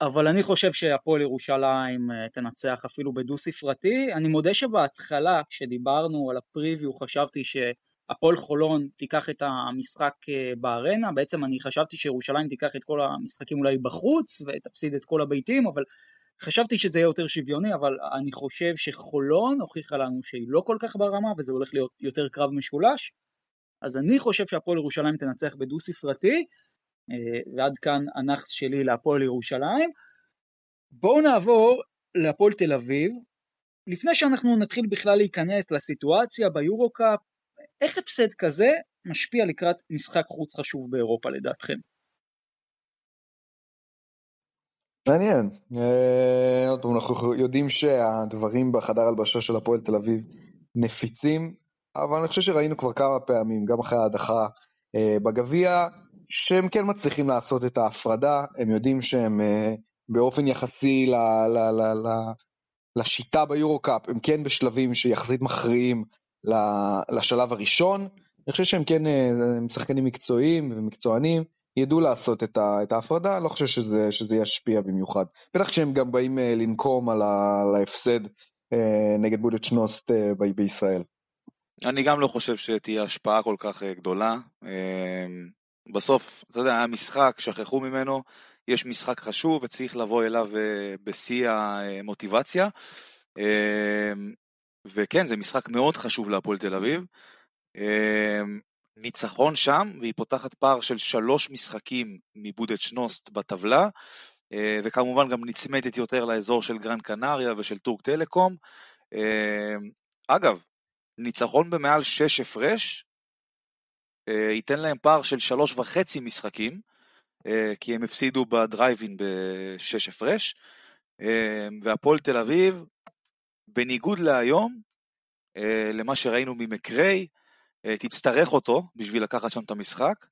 אבל אני חושב שהפועל ירושלים אה, תנצח אפילו בדו ספרתי. אני מודה שבהתחלה, כשדיברנו על הפריוויו, חשבתי שהפועל חולון תיקח את המשחק אה, בארנה, בעצם אני חשבתי שירושלים תיקח את כל המשחקים אולי בחוץ ותפסיד את כל הביתים, אבל חשבתי שזה יהיה יותר שוויוני, אבל אני חושב שחולון הוכיחה לנו שהיא לא כל כך ברמה וזה הולך להיות יותר קרב משולש. אז אני חושב שהפועל ירושלים תנצח בדו ספרתי, אה, ועד כאן הנאחס שלי להפועל ירושלים. בואו נעבור להפועל תל אביב. לפני שאנחנו נתחיל בכלל להיכנס לסיטואציה ביורו-קאפ, איך הפסד כזה משפיע לקראת משחק חוץ חשוב באירופה לדעתכם? מעניין. אה, עוד פעם, אנחנו יודעים שהדברים בחדר הלבשה של הפועל תל אביב נפיצים, אבל אני חושב שראינו כבר כמה פעמים, גם אחרי ההדחה אה, בגביע, שהם כן מצליחים לעשות את ההפרדה, הם יודעים שהם אה, באופן יחסי ל, ל, ל, ל, לשיטה ביורו קאפ, הם כן בשלבים שיחסית מכריעים לשלב הראשון. אני חושב שהם כן הם שחקנים מקצועיים ומקצוענים, ידעו לעשות את, ההפרדה, לא חושב שזה, שזה ישפיע במיוחד. בטח כשהם גם באים אה, לנקום על, על ההפסד אה, נגד בודדשנוסט אה, בישראל. אני גם לא חושב שתהיה השפעה כל כך גדולה. בסוף, אתה יודע, היה משחק, שכחו ממנו, יש משחק חשוב וצריך לבוא אליו בשיא המוטיבציה. וכן, זה משחק מאוד חשוב להפועל תל אביב. ניצחון שם, והיא פותחת פער של שלוש משחקים מבודדשנוסט בטבלה, אה, וכמובן גם נצמדת יותר לאזור של גרן קנריה ושל טורק טלקום. אה, אגב, ניצחון במעל שש הפרש, אה, ייתן להם פער של שלוש וחצי משחקים, כי הם הפסידו בדרייבין בשש הפרש, והפועל תל אביב, בניגוד להיום, למה שראינו ממקריי, תצטרך אותו בשביל לקחת שם את המשחק,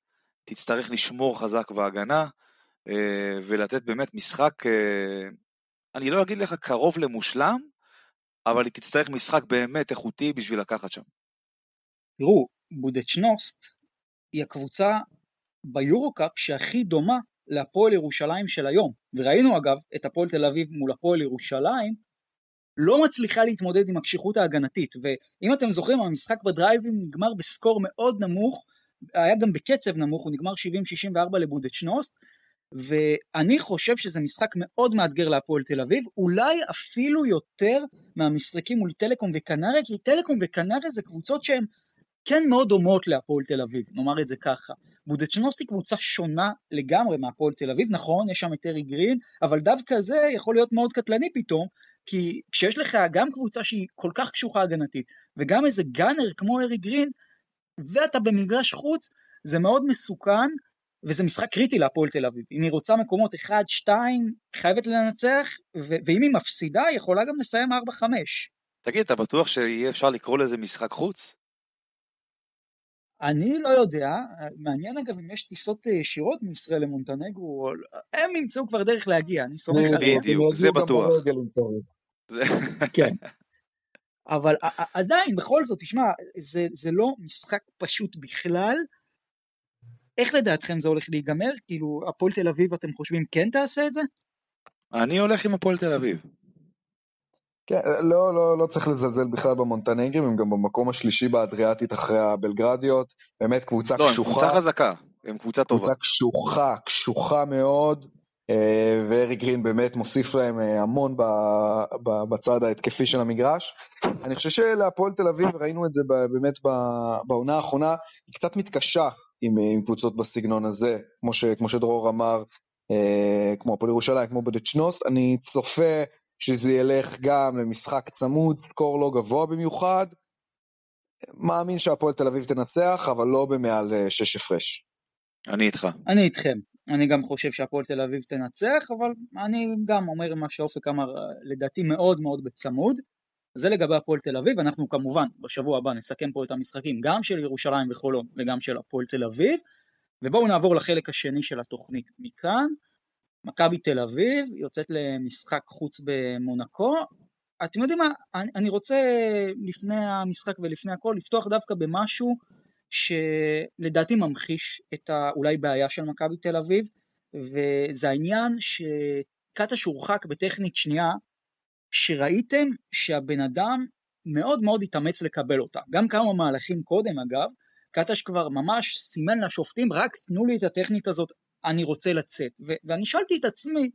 תצטרך לשמור חזק בהגנה, אה, ולתת באמת משחק, אה, אני לא אגיד לך קרוב למושלם, אבל היא תצטרך משחק באמת איכותי בשביל לקחת שם. תראו, בודדשנוסט היא הקבוצה ביורו-קאפ שהכי דומה להפועל ירושלים של היום. וראינו אגב את הפועל תל אביב מול הפועל ירושלים, לא מצליחה להתמודד עם הקשיחות ההגנתית. ואם אתם זוכרים, המשחק בדרייבים נגמר בסקור מאוד נמוך, היה גם בקצב נמוך, הוא נגמר 70-64 לבודדשנוסט, ואני חושב שזה משחק מאוד מאתגר להפועל תל אביב, אולי אפילו יותר מהמשחקים מול טלקום וקנריה, כי טלקום וקנריה זה קבוצות שהן כן מאוד דומות להפועל תל אביב, נאמר את זה ככה. בודדשנוסט היא קבוצה שונה לגמרי מהפועל תל אביב, נכון, יש שם את ארי גרין, אבל דווקא זה יכול להיות מאוד קטלני פתאום, כי כשיש לך גם קבוצה שהיא כל כך קשוחה הגנתית, וגם איזה גאנר כמו ארי גרין, ואתה במגרש חוץ, זה מאוד מסוכן, וזה משחק קריטי להפועל תל אביב. אם היא רוצה מקומות 1-2, חייבת לנצח, ו- ואם היא מפסידה, היא יכולה גם לסיים 4-5. תגיד, אתה בטוח שיהיה אפשר לקרוא לזה משחק חוץ? אני לא יודע, מעניין אגב אם יש טיסות אה, ישירות מישראל למונטנגרו, הם ימצאו כבר דרך להגיע, אני סומך עליהם. בדיוק, זה בטוח. כן. אבל עדיין, בכל זאת, תשמע, זה, זה לא משחק פשוט בכלל, איך לדעתכם זה הולך להיגמר? כאילו, הפועל תל אביב, אתם חושבים כן תעשה את זה? אני הולך עם הפועל תל אביב. כן, לא, לא, לא צריך לזלזל בכלל במונטנגרים, הם גם במקום השלישי באדריאטית אחרי הבלגרדיות, באמת קבוצה לא, קשוחה. לא, הם קבוצה חזקה, הם קבוצה טובה. קבוצה קשוחה, קשוחה מאוד, וארי גרין באמת מוסיף להם אה, המון בצד ההתקפי של המגרש. אני חושב שלהפועל תל אביב, ראינו את זה באמת בעונה האחרונה, היא קצת מתקשה עם, עם קבוצות בסגנון הזה, כמו, ש, כמו שדרור אמר, אה, כמו הפועל ירושלים, כמו בדצ'נוסט, אני צופה שזה ילך גם למשחק צמוד, סקור לא גבוה במיוחד. מאמין שהפועל תל אביב תנצח, אבל לא במעל אה, שש הפרש. אני איתך. אני איתכם. אני גם חושב שהפועל תל אביב תנצח, אבל אני גם אומר מה שאופק אמר, לדעתי מאוד מאוד בצמוד. זה לגבי הפועל תל אביב, אנחנו כמובן בשבוע הבא נסכם פה את המשחקים גם של ירושלים וחולון וגם של הפועל תל אביב, ובואו נעבור לחלק השני של התוכנית מכאן. מכבי תל אביב יוצאת למשחק חוץ במונקו. אתם יודעים מה, אני רוצה לפני המשחק ולפני הכל לפתוח דווקא במשהו שלדעתי ממחיש את האולי בעיה של מכבי תל אביב, וזה העניין שקטש הורחק בטכנית שנייה שראיתם שהבן אדם מאוד מאוד התאמץ לקבל אותה. גם כמה מהלכים קודם אגב, קטש כבר ממש סימן לשופטים, רק תנו לי את הטכנית הזאת, אני רוצה לצאת. ו- ואני שאלתי את עצמי,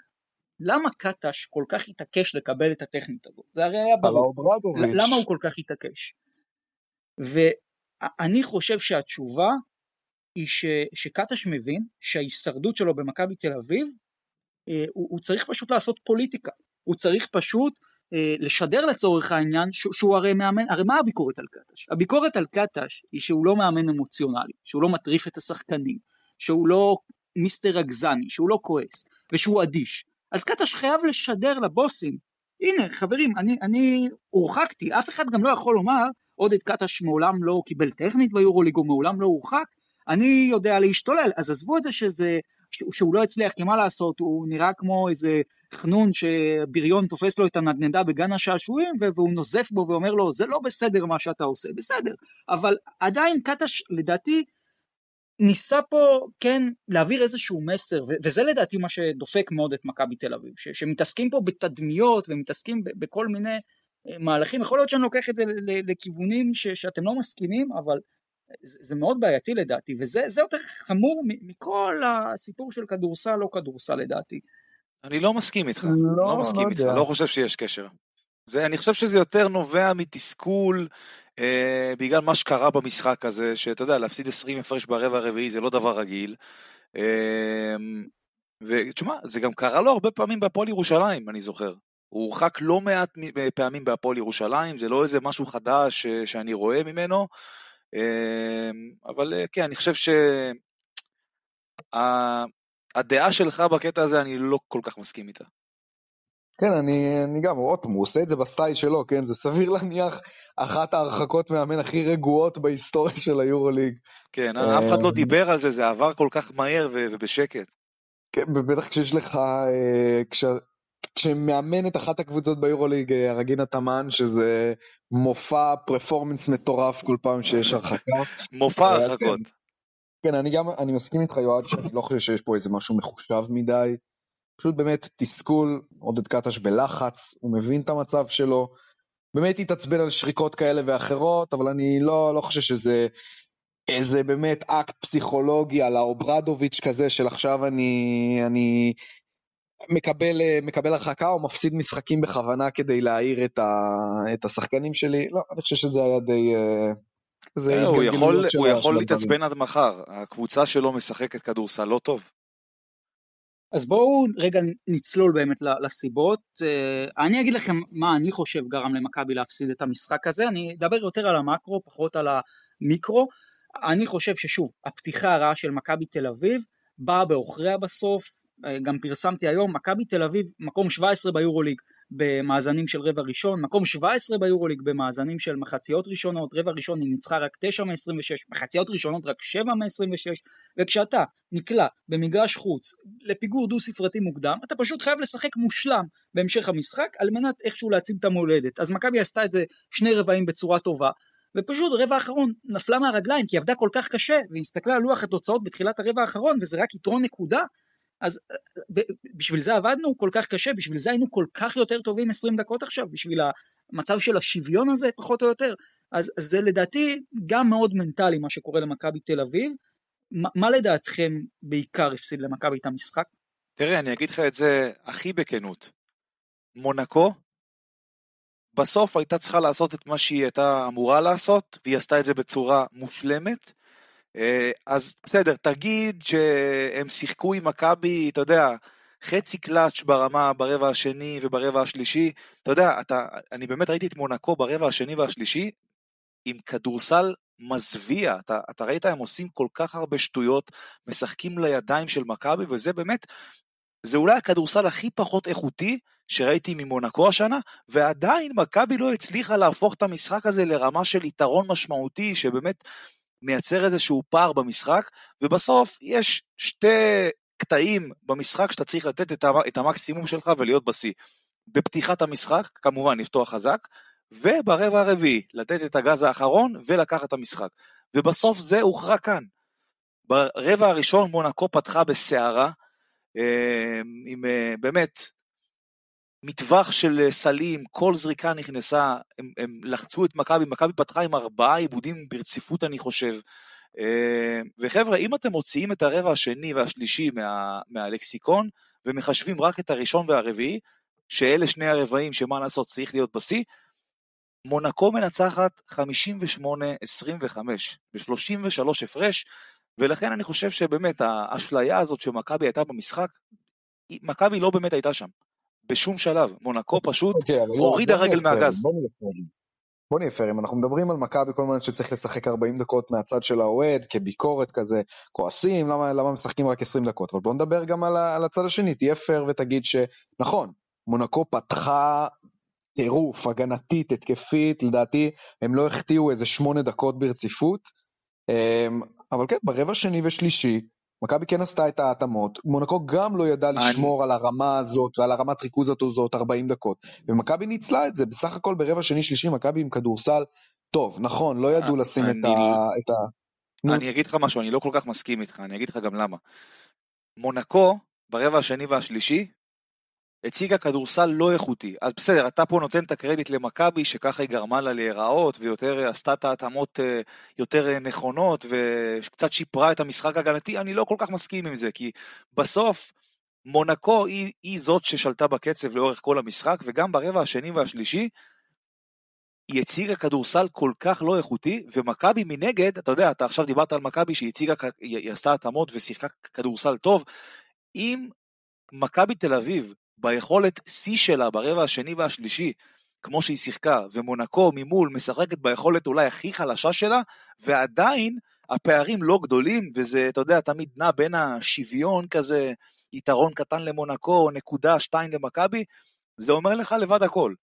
למה קטש כל כך התעקש לקבל את הטכנית הזאת? זה הרי היה ברור. למה הוא כל כך התעקש? ואני חושב שהתשובה היא ש, שקטש מבין שההישרדות שלו במכבי תל אביב, אה, הוא, הוא צריך פשוט לעשות פוליטיקה. הוא צריך פשוט אה, לשדר לצורך העניין שהוא, שהוא הרי מאמן, הרי מה הביקורת על קטש? הביקורת על קטש היא שהוא לא מאמן אמוציונלי, שהוא לא מטריף את השחקנים, שהוא לא מיסטר רגזני, שהוא לא כועס, ושהוא אדיש. אז קטש חייב לשדר לבוסים, הנה חברים, אני, אני הורחקתי, אף אחד גם לא יכול לומר, עודד קטש מעולם לא קיבל טכנית ביורוליג, הוא מעולם לא הורחק, אני יודע להשתולל, אז עזבו את זה שזה שהוא לא הצליח, כי מה לעשות, הוא נראה כמו איזה חנון שבריון תופס לו את הנדנדה בגן השעשועים, והוא נוזף בו ואומר לו, זה לא בסדר מה שאתה עושה, בסדר. אבל עדיין קטש, לדעתי, ניסה פה, כן, להעביר איזשהו מסר, וזה לדעתי מה שדופק מאוד את מכבי תל אביב, שמתעסקים פה בתדמיות ומתעסקים בכל מיני מהלכים, יכול להיות שאני לוקח את זה לכיוונים שאתם לא מסכימים, אבל זה, זה מאוד בעייתי לדעתי, וזה יותר חמור מכל הסיפור של כדורסל לא כדורסל לדעתי. אני לא מסכים איתך, לא, לא מסכים לא איתך, יודע. לא חושב שיש קשר. זה, אני חושב שזה יותר נובע מתסכול אה, בגלל מה שקרה במשחק הזה, שאתה יודע, להפסיד 20 הפרש ברבע הרביעי זה לא דבר רגיל. אה, ותשמע, זה גם קרה לו הרבה פעמים בהפועל ירושלים, אני זוכר. הוא הורחק לא מעט פעמים בהפועל ירושלים, זה לא איזה משהו חדש שאני רואה ממנו, אבל כן, אני חושב שהדעה שלך בקטע הזה, אני לא כל כך מסכים איתה. כן, אני, אני גם, עוד פעם, הוא עושה את זה בסטייל שלו, כן? זה סביר להניח אחת ההרחקות מאמן הכי רגועות בהיסטוריה של היורוליג. כן, אף אחד לא דיבר על זה, זה עבר כל כך מהר ובשקט. כן, בטח כשיש לך, אה, כש, כשמאמן את אחת הקבוצות ביורוליג, אה, הרגינה תמן, שזה מופע פרפורמנס מטורף כל פעם שיש הרחקה. מופע אה, הרחקות. כן, כן, אני גם, אני מסכים איתך יועד, שאני לא חושב שיש פה איזה משהו מחושב מדי. פשוט באמת תסכול, עודד קטש בלחץ, הוא מבין את המצב שלו. באמת התעצבן על שריקות כאלה ואחרות, אבל אני לא, לא חושב שזה איזה באמת אקט פסיכולוגי אלה אוברדוביץ' כזה של עכשיו אני, אני מקבל, מקבל הרחקה או מפסיד משחקים בכוונה כדי להעיר את, ה, את השחקנים שלי. לא, אני חושב שזה היה די... אה, זה אה, הוא יכול, הוא יכול להתעצבן עד מחר, הקבוצה שלו משחקת כדורסל לא טוב. אז בואו רגע נצלול באמת לסיבות. אה, אני אגיד לכם מה אני חושב גרם למכבי להפסיד את המשחק הזה, אני אדבר יותר על המקרו, פחות על המיקרו. אני חושב ששוב, הפתיחה הרעה של מכבי תל אביב באה בעוכריה בסוף, אה, גם פרסמתי היום, מכבי תל אביב מקום 17 ביורוליג במאזנים של רבע ראשון, מקום 17 ביורוליג במאזנים של מחציות ראשונות, רבע ראשון היא ניצחה רק 9 מ-26, מחציות ראשונות רק 7 מ-26, וכשאתה נקלע במגרש חוץ לפיגור דו ספרתי מוקדם, אתה פשוט חייב לשחק מושלם בהמשך המשחק על מנת איכשהו להציל את המולדת. אז מכבי עשתה את זה שני רבעים בצורה טובה, ופשוט רבע האחרון נפלה מהרגליים כי היא עבדה כל כך קשה והסתכלה על לוח התוצאות בתחילת הרבע האחרון וזה רק יתרון נקודה אז בשביל זה עבדנו כל כך קשה, בשביל זה היינו כל כך יותר טובים 20 דקות עכשיו, בשביל המצב של השוויון הזה פחות או יותר. אז זה לדעתי גם מאוד מנטלי מה שקורה למכבי תל אביב. מה, מה לדעתכם בעיקר הפסיד למכבי את המשחק? תראה, אני אגיד לך את זה הכי בכנות. מונקו בסוף הייתה צריכה לעשות את מה שהיא הייתה אמורה לעשות, והיא עשתה את זה בצורה מושלמת. אה, אז בסדר, תגיד שהם שיחקו עם מכבי, אתה יודע, חצי קלאץ' ברמה ברבע השני וברבע השלישי. אתה יודע, אתה, אני באמת ראיתי את מונקו ברבע השני והשלישי עם כדורסל מזוויע. אתה, אתה ראית, הם עושים כל כך הרבה שטויות, משחקים לידיים של מכבי, וזה באמת, זה אולי הכדורסל הכי פחות איכותי שראיתי ממונקו השנה, ועדיין מכבי לא הצליחה להפוך את המשחק הזה לרמה של יתרון משמעותי, שבאמת מייצר איזשהו פער במשחק, ובסוף יש שתי קטעים במשחק שאתה צריך לתת את המקסימום שלך ולהיות בשיא. בפתיחת המשחק, כמובן לפתוח חזק, וברבע הרביעי לתת את הגז האחרון ולקחת את המשחק. ובסוף זה הוכרע כאן. ברבע הראשון מונקו פתחה בסערה, אה, עם אה, באמת מטווח של אה, סלים, כל זריקה נכנסה, הם, הם לחצו את מכבי, מכבי פתחה עם ארבעה עיבודים ברציפות אני חושב. אה, וחבר'ה, אם אתם מוציאים את הרבע השני והשלישי מה, מהלקסיקון, ומחשבים רק את הראשון והרביעי, שאלה שני הרבעים שמה לעשות צריך להיות בשיא, מונקו מנצחת 58-25 ב-33 הפרש, ולכן אני חושב שבאמת האשליה הזאת שמכבי הייתה במשחק, מכבי לא באמת הייתה שם. בשום שלב. מונקו אוקיי, פשוט okay, הורידה רגל מהגז. בוא נהיה פייר, אם אנחנו מדברים על מכבי כל הזמן שצריך לשחק 40 דקות מהצד של האוהד, כביקורת כזה, כועסים, למה, למה משחקים רק 20 דקות? אבל בוא נדבר גם על, על הצד השני, תהיה פייר ותגיד שנכון, מונקו פתחה טירוף, הגנתית, התקפית, לדעתי הם לא החטיאו איזה 8 דקות ברציפות, אמ, אבל כן, ברבע שני ושלישי, מכבי כן עשתה את ההתאמות, מונקו גם לא ידע לשמור על הרמה הזאת ועל הרמת ריכוז הזאת 40 דקות, ומכבי ניצלה את זה, בסך הכל ברבע שני שלישי מכבי עם כדורסל טוב, נכון, לא ידעו לשים את ה... אני אגיד לך משהו, אני לא כל כך מסכים איתך, אני אגיד לך גם למה. מונקו, ברבע השני והשלישי, הציגה כדורסל לא איכותי. אז בסדר, אתה פה נותן את הקרדיט למכבי, שככה היא גרמה לה להיראות, ויותר עשתה את ההתאמות אה, יותר אה, נכונות, וקצת שיפרה את המשחק הגנתי, אני לא כל כך מסכים עם זה, כי בסוף, מונקו היא, היא זאת ששלטה בקצב לאורך כל המשחק, וגם ברבע השני והשלישי, היא הציגה כדורסל כל כך לא איכותי, ומכבי מנגד, אתה יודע, אתה עכשיו דיברת על מכבי שהיא הציגה, היא עשתה התאמות ושיחקה כדורסל טוב. אם מכבי תל אביב, ביכולת שיא שלה ברבע השני והשלישי, כמו שהיא שיחקה, ומונקו ממול משחקת ביכולת אולי הכי חלשה שלה, ועדיין הפערים לא גדולים, וזה, אתה יודע, תמיד נע בין השוויון כזה, יתרון קטן למונקו, נקודה, שתיים למכבי, זה אומר לך לבד הכל.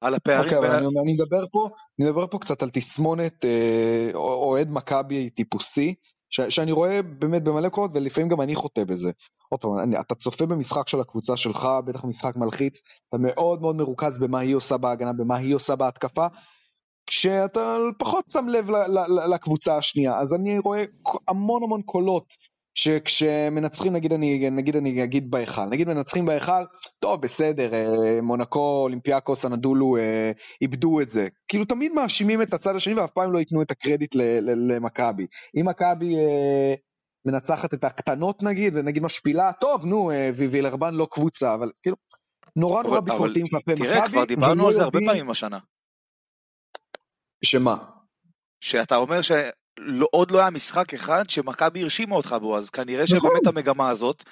על הפערים. אוקיי, okay, בין... אבל אני, מדבר פה, אני מדבר פה קצת על תסמונת אה, אוהד מכבי טיפוסי, ש, שאני רואה באמת במלא קולות, ולפעמים גם אני חוטא בזה. עוד פעם, אני, אתה צופה במשחק של הקבוצה שלך, בטח משחק מלחיץ, אתה מאוד מאוד מרוכז במה היא עושה בהגנה, במה היא עושה בהתקפה, כשאתה פחות שם לב לקבוצה השנייה, אז אני רואה המון המון קולות שכשמנצחים נגיד אני נגיד אני אגיד בהיכל נגיד מנצחים בהיכל טוב בסדר אה, מונקו אולימפיאקוס הנדולו אה, איבדו את זה כאילו תמיד מאשימים את הצד השני ואף פעם לא ייתנו את הקרדיט למכבי אם מכבי אה, מנצחת את הקטנות נגיד ונגיד משפילה טוב נו וילרבן לא קבוצה אבל כאילו נורא נורא ביקורתיים כלפי מכבי. תראה כבר דיברנו על זה הרבה פעמים השנה. שמה? שאתה אומר ש... לא, עוד לא היה משחק אחד שמכבי הרשימה אותך בו, אז כנראה נכון. שבאמת המגמה הזאת...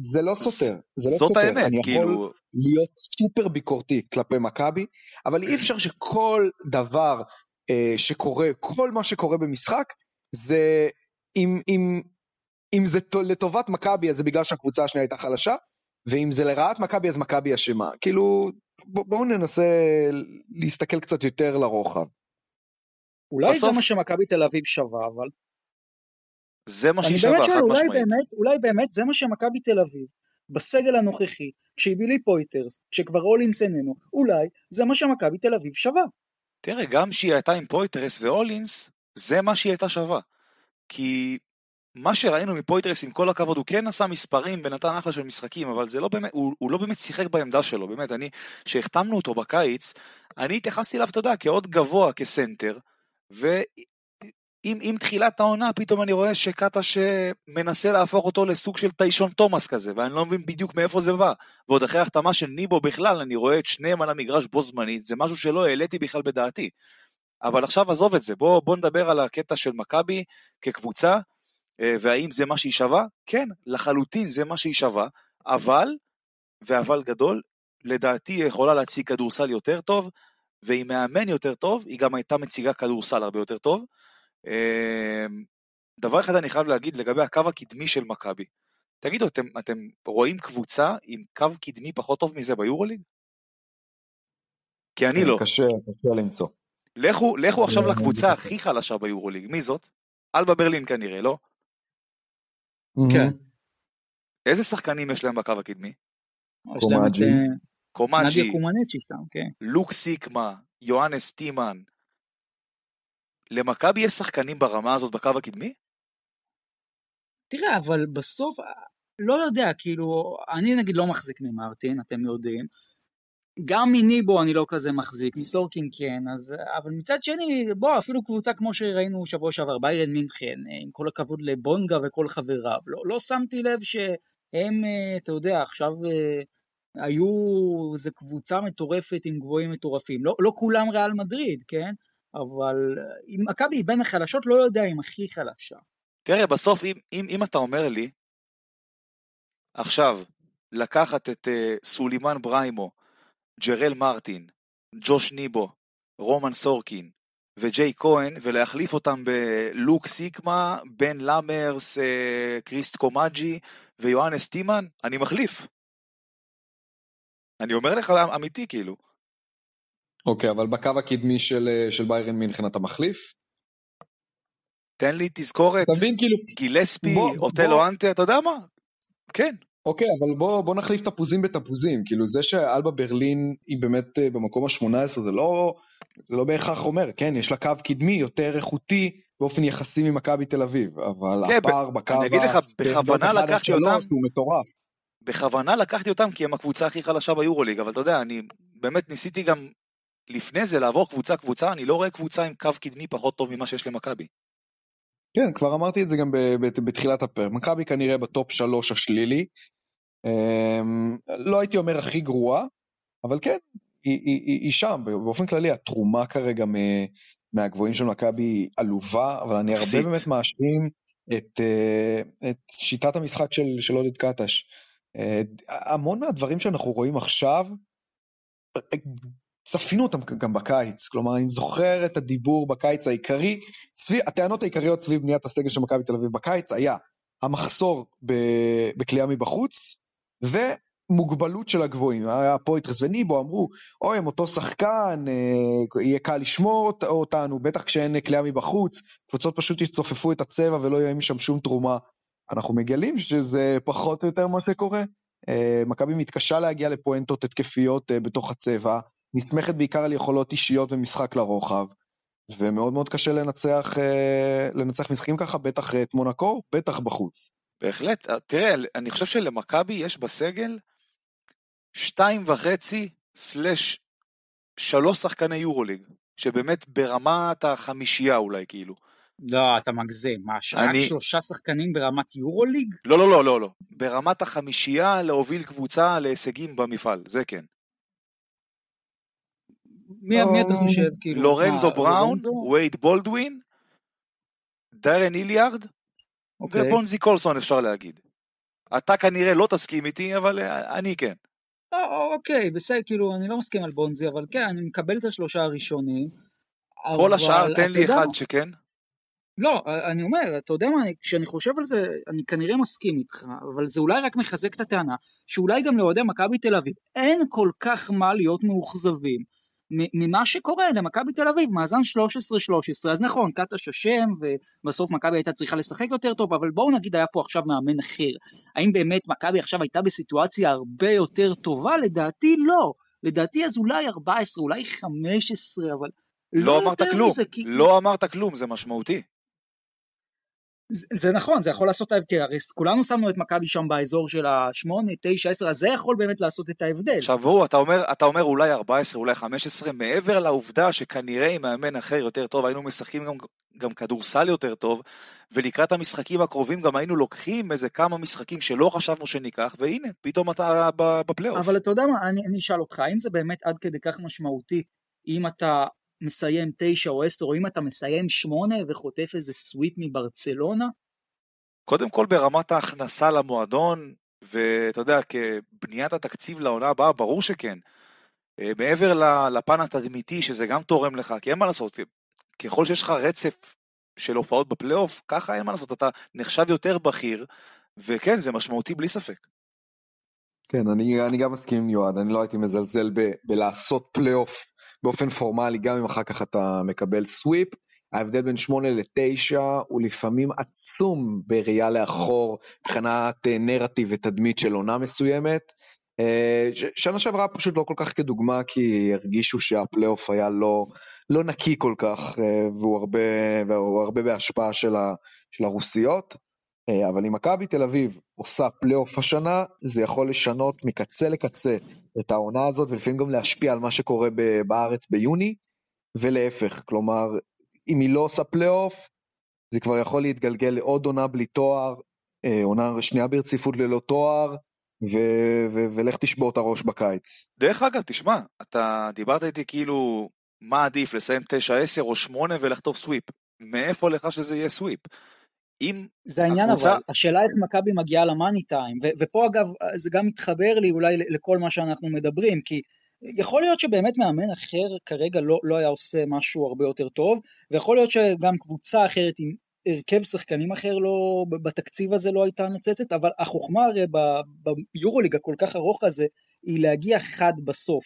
זה לא סותר, זה לא זאת סותר. האמת, אני כאילו... יכול להיות סופר ביקורתי כלפי מכבי, אבל אי אפשר שכל דבר אה, שקורה, כל מה שקורה במשחק, זה אם, אם, אם זה לטובת מכבי אז זה בגלל שהקבוצה השנייה הייתה חלשה, ואם זה לרעת מכבי אז מכבי אשמה. כאילו, בואו ננסה להסתכל קצת יותר לרוחב. אולי בסוף... זה מה שמכבי תל אביב שווה, אבל... זה מה שהיא שווה, חד משמעית. אולי באמת, אולי באמת זה מה שמכבי תל אביב, בסגל הנוכחי, כשהבילי פויטרס, כשכבר אולינס איננו, אולי זה מה שמכבי תל אביב שווה. תראה, גם שהיא הייתה עם פויטרס ואולינס, זה מה שהיא הייתה שווה. כי מה שראינו מפויטרס, עם כל הכבוד, הוא כן עשה מספרים ונתן אחלה של משחקים, אבל זה לא באמת, הוא, הוא לא באמת שיחק בעמדה שלו, באמת, אני, כשהחתמנו אותו בקיץ, אני התייחסתי אליו, אתה יודע, כעוד גבוה כסנטר, ועם תחילת העונה פתאום אני רואה שקאטה שמנסה להפוך אותו לסוג של טיישון תומאס כזה, ואני לא מבין בדיוק מאיפה זה בא. ועוד אחרי החתמה של ניבו בכלל, אני רואה את שניהם על המגרש בו זמנית, זה משהו שלא העליתי בכלל בדעתי. אבל עכשיו עזוב את זה, בוא, בוא נדבר על הקטע של מכבי כקבוצה, אה, והאם זה מה שהיא שווה? כן, לחלוטין זה מה שהיא שווה, אבל, ואבל גדול, לדעתי היא יכולה להציג כדורסל יותר טוב, ועם מאמן יותר טוב, היא גם הייתה מציגה כדורסל הרבה יותר טוב. אמ, דבר אחד אני חייב להגיד לגבי הקו הקדמי של מכבי. תגידו, אתם, אתם רואים קבוצה עם קו קדמי פחות טוב מזה ביורוליג? כי אני לא. קשה, קשה למצוא. לכו, לכו עכשיו לקבוצה הכי חלשה ביורוליג, מי זאת? אלבה ברלין כנראה, לא? כן. איזה שחקנים יש להם בקו הקדמי? קומאג'י. קומאג'י, נדיה קומנצ'י שם, כן. לוק סיקמה, יוהאנס טימן. למכבי יש שחקנים ברמה הזאת בקו הקדמי? תראה, אבל בסוף, לא יודע, כאילו, אני נגיד לא מחזיק ממרטין, אתם יודעים. גם מניבו אני לא כזה מחזיק, מסורקין כן, אז, אבל מצד שני, בוא, אפילו קבוצה כמו שראינו שבוע שעבר, ביירן מינכן, עם כל הכבוד לבונגה וכל חבריו, לא, לא שמתי לב שהם, אה, אתה יודע, עכשיו אה, היו, זו קבוצה מטורפת עם גבוהים מטורפים. לא, לא כולם ריאל מדריד, כן? אבל אם מכבי היא בין החלשות, לא יודע אם הכי חלשה. תראה, בסוף, אם, אם, אם אתה אומר לי, עכשיו, לקחת את uh, סולימן בריימו, ג'רל מרטין, ג'וש ניבו, רומן סורקין וג'יי כהן, ולהחליף אותם בלוק סיקמה, בן למרס, uh, קריסט קומאג'י ויואנס טימן, אני מחליף. אני אומר לך אמיתי כאילו. אוקיי, אבל בקו הקדמי של, אה, של ביירן מינכן אתה מחליף? תן לי תזכורת, תבין כאילו, גילספי, אוטלו אנטה, אתה יודע מה? כן. אוקיי, אבל בוא, בוא נחליף תפוזים בתפוזים, כאילו זה שאלבה ברלין היא באמת אה, במקום ה-18 זה לא, זה לא בהכרח אומר, כן, יש לה קו קדמי יותר איכותי באופן יחסי ממכבי תל אביב, אבל כן, הפער בקו, אני אגיד לך, בכוונה לקחתי אותם, הוא מטורף. בכוונה לקחתי אותם כי הם הקבוצה הכי חלשה ביורוליג, אבל אתה יודע, אני באמת ניסיתי גם לפני זה לעבור קבוצה קבוצה, אני לא רואה קבוצה עם קו קדמי פחות טוב ממה שיש למכבי. כן, כבר אמרתי את זה גם בתחילת הפרק, מכבי כנראה בטופ שלוש השלילי, אמ, לא הייתי אומר הכי גרועה, אבל כן, היא, היא, היא, היא שם, באופן כללי התרומה כרגע מהגבוהים של מכבי היא עלובה, אבל אני הרבה באמת מאשים את, אה, את שיטת המשחק של, של עודד קטש. אה, המון מהדברים שאנחנו רואים עכשיו, צפינו אותם גם בקיץ, כלומר אני זוכר את הדיבור בקיץ העיקרי, סביב, הטענות העיקריות סביב בניית הסגל של מכבי תל אביב בקיץ היה המחסור בכלייה מבחוץ, ומוגבלות של הגבוהים, היה פויטרס וניבו אמרו, אוי הם אותו שחקן, אה, יהיה קל לשמור אותנו, בטח כשאין כלייה מבחוץ, קבוצות פשוט יצופפו את הצבע ולא יהיה משם שום תרומה. אנחנו מגלים שזה פחות או יותר מה שקורה. אה, מכבי מתקשה להגיע לפואנטות התקפיות אה, בתוך הצבע, נסמכת בעיקר על יכולות אישיות ומשחק לרוחב, ומאוד מאוד קשה לנצח, אה, לנצח משחקים ככה, בטח את מונקו, בטח בחוץ. בהחלט, תראה, אני חושב שלמכבי יש בסגל שתיים וחצי סלש שלוש שחקני יורוליג, שבאמת ברמת החמישייה אולי כאילו. לא, אתה מגזים. מה, אני... רק שלושה שחקנים ברמת יורוליג? לא, לא, לא, לא, לא. ברמת החמישייה להוביל קבוצה להישגים במפעל, זה כן. מי, מי אתה חושב? כאילו, לורנזו בראון, וייד בולדווין, דיירן איליארד, אוקיי. ובונזי קולסון אפשר להגיד. אתה כנראה לא תסכים איתי, אבל אה, אני כן. לא, אוקיי, בסדר, כאילו, אני לא מסכים על בונזי, אבל כן, אני מקבל את השלושה הראשונים. כל השאר, תן לי אחד שכן. לא, אני אומר, אתה יודע מה, כשאני חושב על זה, אני כנראה מסכים איתך, אבל זה אולי רק מחזק את הטענה, שאולי גם לאוהדי מכבי תל אביב אין כל כך מה להיות מאוכזבים ממה שקורה למכבי תל אביב, מאזן 13-13, אז נכון, קטש אשם, ובסוף מכבי הייתה צריכה לשחק יותר טוב, אבל בואו נגיד היה פה עכשיו מאמן אחר. האם באמת מכבי עכשיו הייתה בסיטואציה הרבה יותר טובה? לדעתי לא. לדעתי אז אולי 14, אולי 15, אבל לא, לא אמרת כלום, מזה, כי... לא אמרת כלום, זה משמעותי. זה, נכון, זה יכול לעשות ההבדל, הרי כולנו שמנו את מכבי שם באזור של ה-8, 9, 10, אז זה יכול באמת לעשות את ההבדל. עכשיו ברור, אתה אומר, אתה אומר אולי 14, אולי 15, מעבר לעובדה שכנראה עם מאמן אחר יותר טוב, היינו משחקים גם, גם כדורסל יותר טוב, ולקראת המשחקים הקרובים גם היינו לוקחים איזה כמה משחקים שלא חשבנו שניקח, והנה, פתאום אתה בפלייאוף. אבל אתה יודע מה, אני, אני אשאל אותך, האם זה באמת עד כדי כך משמעותי, אם אתה מסיים תשע או עשר, או אם אתה מסיים שמונה וחוטף איזה סוויפ מברצלונה? קודם כל ברמת ההכנסה למועדון, ואתה יודע, כבניית התקציב לעונה הבאה, ברור שכן. אה, מעבר לפן התדמיתי, שזה גם תורם לך, כי אין מה לעשות, ככל שיש לך רצף של הופעות בפלייאוף, ככה אין מה לעשות, אתה נחשב יותר בכיר, וכן, זה משמעותי בלי ספק. כן, אני, אני גם מסכים עם יועד, אני לא הייתי מזלזל ב, בלעשות פלייאוף באופן פורמלי גם אם אחר כך אתה מקבל sweep. ההבדל בין 8 ל-9 הוא לפעמים עצום בראייה לאחור מבחינת אה, נרטיב ותדמית של עונה מסוימת. אה, שנה שעברה פשוט לא כל כך כדוגמה כי הרגישו שהפלייאוף היה לא, לא נקי כל כך אה, והוא הרבה, והוא הרבה בהשפעה של, ה, של הרוסיות. אה, אבל אם מכבי תל אביב עושה פלייאוף השנה, זה יכול לשנות מקצה לקצה את העונה הזאת, ולפעמים גם להשפיע על מה שקורה בארץ ביוני, ולהפך, כלומר, אם היא לא עושה פלייאוף, זה כבר יכול להתגלגל לעוד עונה בלי תואר, אה, עונה שנייה ברציפות ללא תואר, ו- ו- ולך תשבור את הראש בקיץ. דרך אגב, תשמע, אתה דיברת איתי כאילו, מה עדיף, לסיים 9-10 או 8 ולחטוף סוויפ. מאיפה לך שזה יהיה סוויפ? אם זה העניין הקבוצה... אבל, השאלה איך מכבי מגיעה למאני טיים, ו- ופה אגב זה גם מתחבר לי אולי לכל מה שאנחנו מדברים, כי יכול להיות שבאמת מאמן אחר כרגע לא, לא היה עושה משהו הרבה יותר טוב, ויכול להיות שגם קבוצה אחרת עם הרכב שחקנים אחר לא, בתקציב הזה לא הייתה נוצצת, אבל החוכמה הרי ביורוליג הכל כך ארוך הזה, היא להגיע חד בסוף.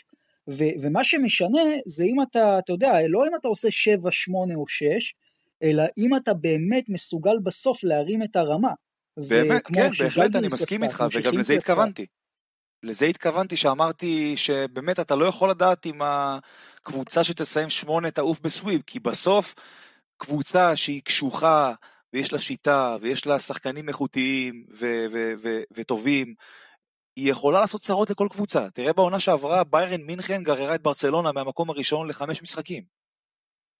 ו- ומה שמשנה זה אם אתה, אתה יודע, לא אם אתה עושה 7, 8 או 6, אלא אם אתה באמת מסוגל בסוף להרים את הרמה. באמת, כן, בהחלט אני מסכים איתך, וגם לזה התכוונתי. לזה התכוונתי שאמרתי שבאמת אתה לא יכול לדעת אם הקבוצה שתסיים שמונה תעוף בסוויב, כי בסוף קבוצה שהיא קשוחה ויש לה שיטה ויש לה שחקנים איכותיים ו- ו- ו- וטובים, היא יכולה לעשות צרות לכל קבוצה. תראה בעונה שעברה ביירן מינכן גררה את ברצלונה מהמקום הראשון לחמש משחקים.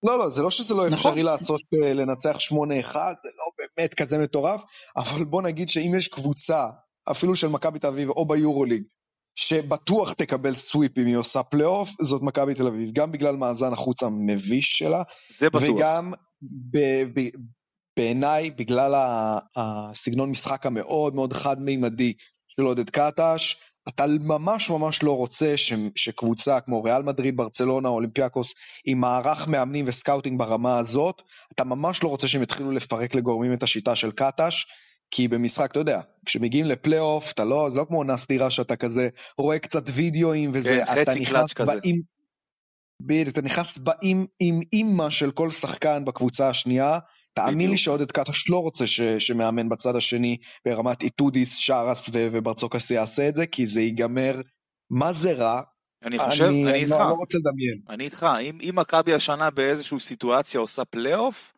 לא, לא, זה לא שזה לא נכון. אפשרי לעשות, אה, לנצח 8-1, זה לא באמת כזה מטורף, אבל בוא נגיד שאם יש קבוצה, אפילו של מכבי תל אביב או ביורוליג, שבטוח תקבל sweep אם היא עושה פלייאוף, זאת מכבי תל אביב, גם בגלל מאזן החוץ המביש שלה, זה בטוח. וגם ב- ב- בעיניי, בגלל הסגנון משחק המאוד מאוד חד-מימדי של עודד קטש, אתה ממש ממש לא רוצה ש, שקבוצה כמו ריאל מדריד, ברצלונה, אולימפיאקוס, עם מערך מאמנים ו scouting ברמה הזאת, אתה ממש לא רוצה שהם יתחילו לפרק לגורמים את השיטה של קטש, כי במשחק, אתה יודע, כשמגיעים לפלייאוף, אתה לא, זה לא כמו עונה סדירה שאתה כזה רואה קצת וידאוים וזה, כן, אתה נכנס. באים, בדיוק, אתה נכנס באים עם אימא של כל שחקן בקבוצה השנייה, תאמין לי. שעודד קטש לא רוצה ש, שמאמן בצד השני ברמת איטודיס, שאראס ו- וברצוקאס יעשה את זה, כי זה ייגמר, מה זה רע? אני חושב, אני, אני איתך, לא, לא רוצה לדמיין. אני איתך, אם, אם מכבי השנה באיזושהי סיטואציה עושה פלייאוף,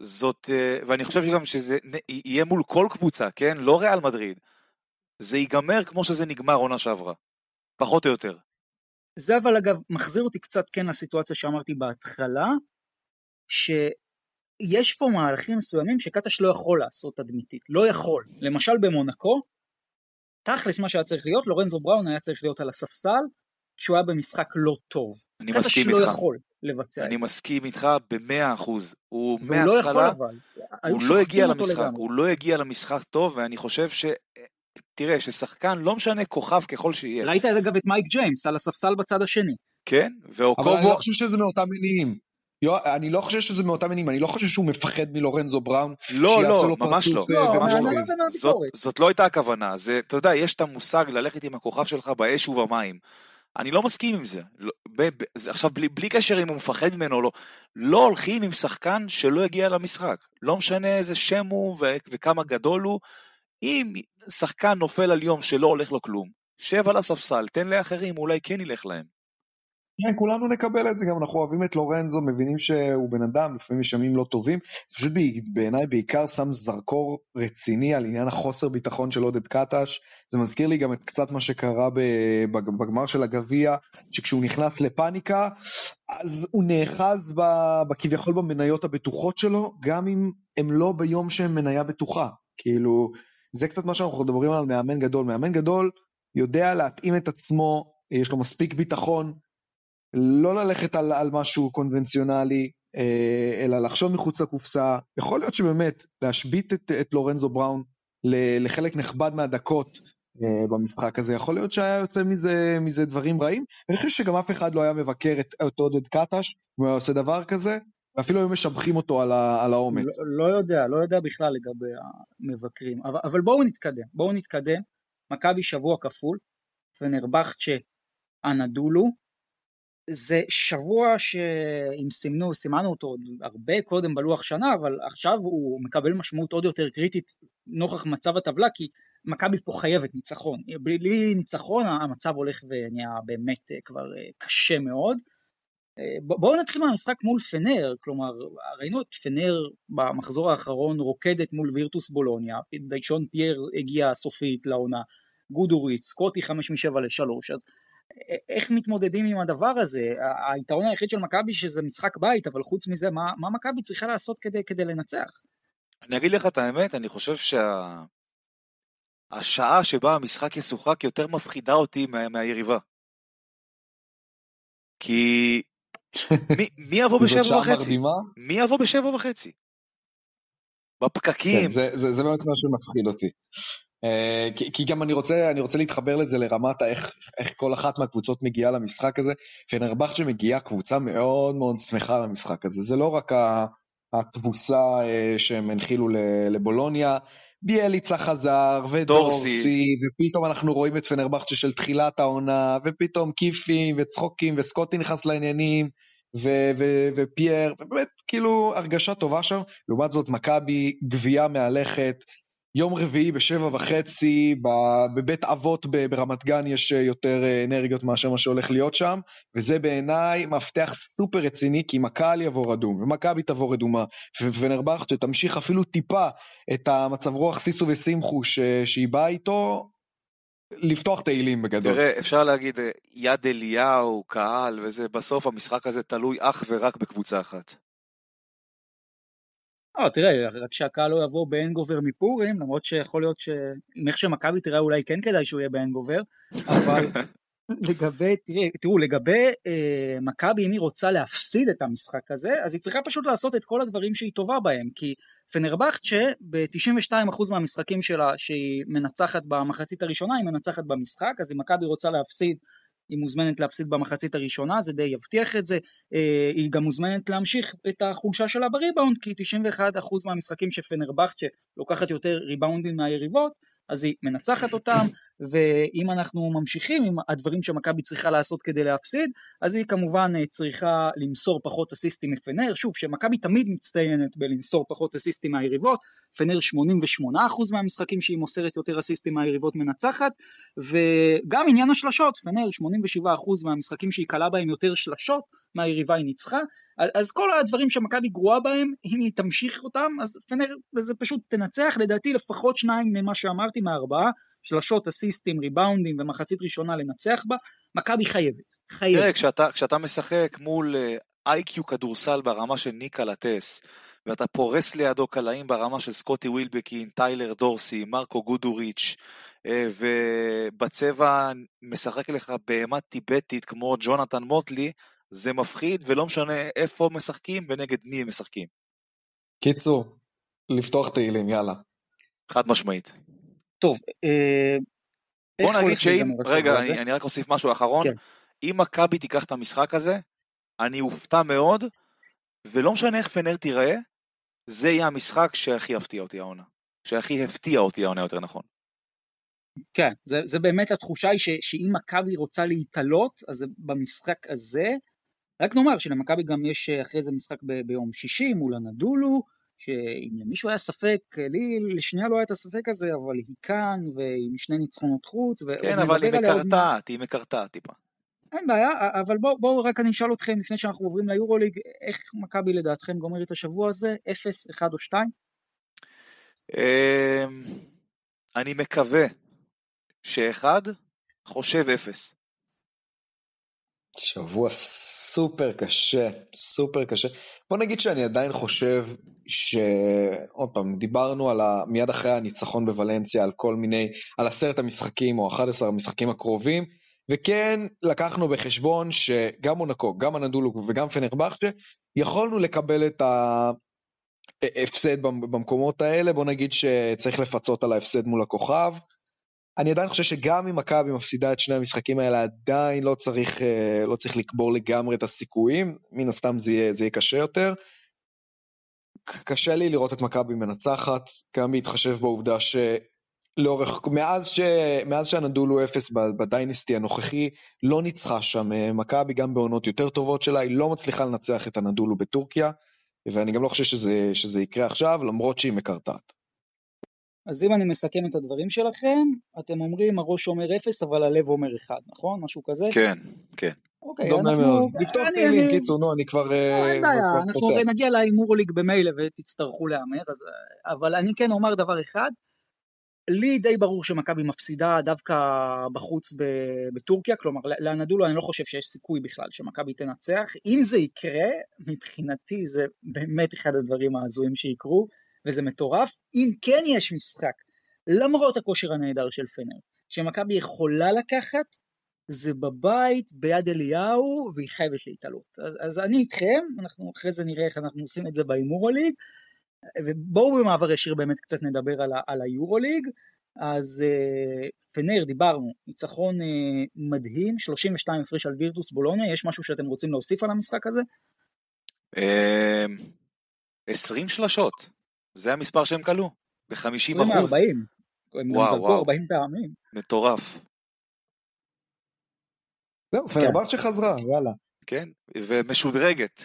זאת, אה, ואני חושב שגם שזה יהיה מול כל קבוצה, כן? לא ריאל מדריד. זה ייגמר כמו שזה נגמר עונה שעברה. פחות או יותר. זה אבל אגב מחזיר אותי קצת כן לסיטואציה שאמרתי בהתחלה, שיש פה מהלכים מסוימים שקטש לא יכול לעשות תדמיתית, לא יכול. למשל במונקו, תכלס מה שהיה צריך להיות, לורנזו בראון היה צריך להיות על הספסל, כשהוא היה במשחק לא טוב. אני קטש מסכים לא איתך. יכול לבצע אני את זה. מסכים איתך במאה אחוז. הוא והוא לא יכול מההתחלה, אבל. הוא לא הגיע למשחק. הוא לא הגיע למשחק טוב, ואני חושב ש... תראה, ששחקן, לא משנה כוכב ככל שיהיה, ראית אגב את מייק ג'יימס על הספסל בצד השני. כן? אבל אני לא חושב שזה מאותם מניעים. אני לא חושב שזה מאותם מניעים, אני לא חושב שהוא מפחד מלורנזו בראון, לא, לא, לו ממש לא, אה, לא, ממש לא. זאת, לא הייתה הכוונה, זה, אתה יודע, יש את המושג ללכת עם הכוכב שלך באש ובמים. אני לא מסכים עם זה. לא, ב, ב, זה עכשיו, בלי, בלי קשר אם הוא מפחד ממנו או לא, לא הולכים עם שחקן שלא הגיע למשחק. לא משנה איזה שם הוא ו, וכמה גדול הוא, אם שחקן נופל על יום שלא הולך לו כלום, שב על הספסל, תן לאחרים, אולי כן ילך להם. כן, כולנו נקבל את זה, גם אנחנו אוהבים את לורנזו, מבינים שהוא בן אדם, לפעמים יש ימים לא טובים. זה פשוט בעיניי בעיקר שם זרקור רציני על עניין החוסר ביטחון של עודד קטש. זה מזכיר לי גם את קצת מה שקרה בגמר של הגביע, שכשהוא נכנס לפאניקה, אז הוא נאחז בכביכול במניות הבטוחות שלו, גם אם הם לא ביום שהם מניה בטוחה. כאילו, זה קצת מה שאנחנו מדברים על מאמן גדול. מאמן גדול יודע להתאים את עצמו, יש לו מספיק ביטחון, לא ללכת על, על משהו קונבנציונלי, אה, אלא לחשוב מחוץ לקופסה. יכול להיות שבאמת להשבית את, את לורנזו בראון לחלק נכבד מהדקות אה, במשחק הזה, יכול להיות שהיה יוצא מזה, מזה דברים רעים. אני חושב שגם אף אחד לא היה מבקר את, את עודד קטש, אם הוא היה עושה דבר כזה, ואפילו היו משבחים אותו על, ה, על האומץ. לא, לא יודע, לא יודע בכלל לגבי המבקרים. אבל, אבל בואו נתקדם, בואו נתקדם. מכבי שבוע כפול, פנרבכצ'ה אנדולו. זה שבוע שאם סימנו, סימנו אותו עוד הרבה קודם בלוח שנה, אבל עכשיו הוא מקבל משמעות עוד יותר קריטית נוכח מצב הטבלה, כי מכבי פה חייבת ניצחון. בלי ניצחון המצב הולך ונהיה באמת אה, כבר אה, קשה מאוד. אה, בואו נתחיל מהמשחק מול פנר, כלומר ראינו את פנר במחזור האחרון רוקדת מול וירטוס בולוניה, דיישון פייר הגיע סופית לעונה, גודוריץ, סקוטי 5 מ-7 ל-3, אז איך מתמודדים עם הדבר הזה? היתרון היחיד של מכבי שזה משחק בית, אבל חוץ מזה, מה, מה מכבי צריכה לעשות כדי, כדי לנצח? אני אגיד לך את האמת, אני חושב שה... השעה שבה המשחק ישוחק יותר מפחידה אותי מה... מהיריבה. כי מי, מי יבוא בשבע וחצי? מרדימה. מי יבוא בשבע וחצי? בפקקים. כן, זה, זה, זה באמת מה שמפחיד אותי. Uh, כי, גם אני רוצה, אני רוצה להתחבר לזה לרמת איך, איך כל אחת מהקבוצות מגיעה למשחק הזה. פנרבכצ'ה מגיעה קבוצה מאוד מאוד שמחה למשחק הזה. זה לא רק התבוסה uh, שהם הנחילו לבולוניה, ביאליצה חזר, ודורסי, דורסי. ופתאום אנחנו רואים את פנרבכצ'ה של תחילת העונה, ופתאום כיפים וצחוקים, וסקוטי נכנס לעניינים. ו- ו- ופייר, ובאמת כאילו הרגשה טובה שם, לעומת זאת מכבי גבייה מהלכת, יום רביעי בשבע וחצי, בבית אבות ברמת גן יש אה, יותר אה, אנרגיות מאשר מה שהולך להיות שם, וזה בעיניי מפתח סופר רציני, כי אם הקהל יבוא רדום, ומכבי תבוא רדומה, ו- ונרבך שתמשיך אפילו טיפה את המצב רוח סיסו ושמחו ש- שהיא באה איתו, לפתוח תהילים בגדול. תראה, אפשר להגיד אה, יד אליהו, קהל וזה, בסוף המשחק הזה תלוי אך ורק בקבוצה אחת. לא, תראה, רק שהקהל לא יבוא באנגובר מפורים, למרות שיכול להיות שעם איך שמכבי תראה אולי כן כדאי שהוא יהיה באנגובר, אבל לגבי, תראה, תראו, לגבי אה, מכבי, אם היא רוצה להפסיד את המשחק הזה, אז היא צריכה פשוט לעשות את כל הדברים שהיא טובה בהם, כי פנרבכצ'ה ב-92% מהמשחקים שלה שהיא מנצחת במחצית הראשונה, היא מנצחת במשחק, אז אם מכבי רוצה להפסיד היא מוזמנת להפסיד במחצית הראשונה, זה די יבטיח את זה. אה, היא גם מוזמנת להמשיך את החולשה שלה בריבאונד, כי 91% מהמשחקים שפנרבכצ'ה לוקחת יותר ריבאונדים מהיריבות, אז היא מנצחת אותם, ואם אנחנו ממשיכים עם הדברים שמכבי צריכה לעשות כדי להפסיד, אז היא כמובן אה, צריכה למסור פחות אסיסטים מפנר, שוב, שמכבי תמיד מצטיינת בלמסור פחות אסיסטים מהיריבות, פנר 88% מהמשחקים שהיא מוסרת יותר אסיסטים מהיריבות מנצחת, וגם עניין השלשות, פנר 87% מהמשחקים שהיא קלה בהם יותר שלשות מהיריבה היא ניצחה, אז כל הדברים שמכבי גרועה בהם, אם היא תמשיך אותם, אז פנר זה פשוט תנצח, לדעתי לפחות שניים ממה שאמרתי מהארבעה, שלשות, אסיסטים, ריבאונדים ומחצית ראשונה לנצח בה, מכבי חייבת, חייבת. תראה, כשאתה, כשאתה משחק מול איי-קיו כדורסל ברמה של ניקה לטס, ואתה פורס לידו קלעים ברמה של סקוטי ווילבקין, טיילר דורסי, מרקו גודוריץ', אה, ובצבע משחק לך בהמה טיבטית כמו ג'ונתן מוטלי, זה מפחיד ולא משנה איפה משחקים ונגד מי הם משחקים. קיצור, לפתוח תהילים, יאללה. חד משמעית. טוב, אה, בוא נגיד שאם, רגע, אני, אני רק אוסיף משהו אחרון, כן. אם מכבי תיקח את המשחק הזה, אני אופתע מאוד, ולא משנה איך פנר תיראה, זה יהיה המשחק שהכי יפתיע אותי העונה. שהכי הפתיע אותי העונה יותר נכון. כן, זה, זה באמת התחושה היא ש, שאם מכבי רוצה להתעלות, אז במשחק הזה, רק נאמר שלמכבי גם יש אה, אחרי זה משחק ב, ביום שישי מול הנדולו, שאם למישהו היה ספק, לי לשנייה לא היה את הספק הזה, אבל היא כאן, ועם שני ניצחונות חוץ, כן, אבל היא מקרטעת, היא מקרטעת טיפה. אין בעיה, אבל בואו בוא, רק אני אשאל אתכם לפני שאנחנו עוברים ליורוליג, איך מכבי לדעתכם גומר את השבוע הזה? 0, 1 או 2? אמ, אני מקווה שאחד חושב אפס. שבוע סופר קשה, סופר קשה. בוא נגיד שאני עדיין חושב שעוד פעם, דיברנו על ה... מיד אחרי הניצחון בוולנסיה על כל מיני, על עשרת המשחקים או 11 המשחקים הקרובים, וכן לקחנו בחשבון שגם מונקו, גם הנדולו וגם פנרבכצ'ה, יכולנו לקבל את ההפסד במקומות האלה, בוא נגיד שצריך לפצות על ההפסד מול הכוכב. אני עדיין חושב שגם אם מכבי מפסידה את שני המשחקים האלה, עדיין לא צריך, אה, לא צריך לקבור לגמרי את הסיכויים, מן הסתם זה יהיה, זה יהיה קשה יותר. קשה לי לראות את מכבי מנצחת, גם בהתחשב בעובדה שלאורך, מאז, ש, מאז שהנדולו אפס בדיינסטי הנוכחי, לא ניצחה שם אה, מכבי, גם בעונות יותר טובות שלה, היא לא מצליחה לנצח את הנדולו בטורקיה, ואני גם לא חושב שזה, שזה יקרה עכשיו, למרות שהיא מקרטעת. אז אם אני מסכם את הדברים שלכם, אתם אומרים הראש אומר אפס אבל הלב אומר אחד, נכון? משהו כזה? כן, כן. אוקיי, אנחנו... לפתוח תהילים, קיצור, נו, אני כבר... לא, אין בעיה, אנחנו הרי נגיע להימור ליג במילא ותצטרכו להמר, אבל אני כן אומר דבר אחד, לי די ברור שמכבי מפסידה דווקא בחוץ בטורקיה, כלומר לאנדולו אני לא חושב שיש סיכוי בכלל שמכבי תנצח, אם זה יקרה, מבחינתי זה באמת אחד הדברים ההזויים שיקרו, וזה מטורף. אם כן יש משחק, למרות הכושר הנהדר של פנר, שמכבי יכולה לקחת, זה בבית, ביד אליהו, והיא חייבת להתעלות. אז, אז אני איתכם, אנחנו אחרי זה נראה איך אנחנו עושים את זה בהימורוליג, ובואו במעבר ישיר באמת קצת נדבר על, על היורוליג. אז uh, פנר, דיברנו, ניצחון uh, מדהים, 32 הפרש על וירטוס בולוניה, יש משהו שאתם רוצים להוסיף על המשחק הזה? 20 אמ, שלשות. זה המספר שהם כלו, ב-50 אחוז. 20 הם וואו, זרקו 40 פעמים. מטורף. זהו, פנרבכצ'ה כן. חזרה, יאללה. כן, ומשודרגת.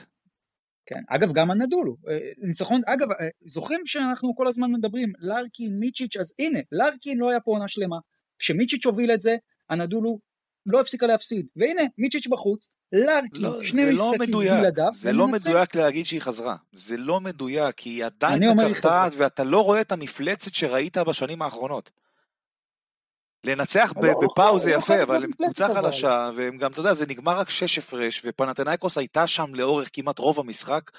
כן, אגב גם הנדולו, אה, ניצחון, אגב, אה, זוכרים שאנחנו כל הזמן מדברים, לארקין, מיצ'יץ', אז הנה, לארקין לא היה פה עונה שלמה. כשמיצ'יץ' הוביל את זה, הנדולו לא הפסיקה להפסיד. והנה, מיצ'יץ' בחוץ, לארקין, לא, שני לא משחקים לא בלעדיו. זה לא מדויק להגיד שהיא חזרה. זה לא מדויק, כי היא עדיין מקרטעת, ואתה לא רואה את המפלצת שראית בשנים האחרונות. לנצח לא, לא, בפאו זה לא יפה, אבל להיות הם קבוצה. חלשה, והם גם, אתה יודע, זה נגמר רק שש הפרש, ופנתנאיקוס הייתה שם לאורך כמעט רוב המשחק,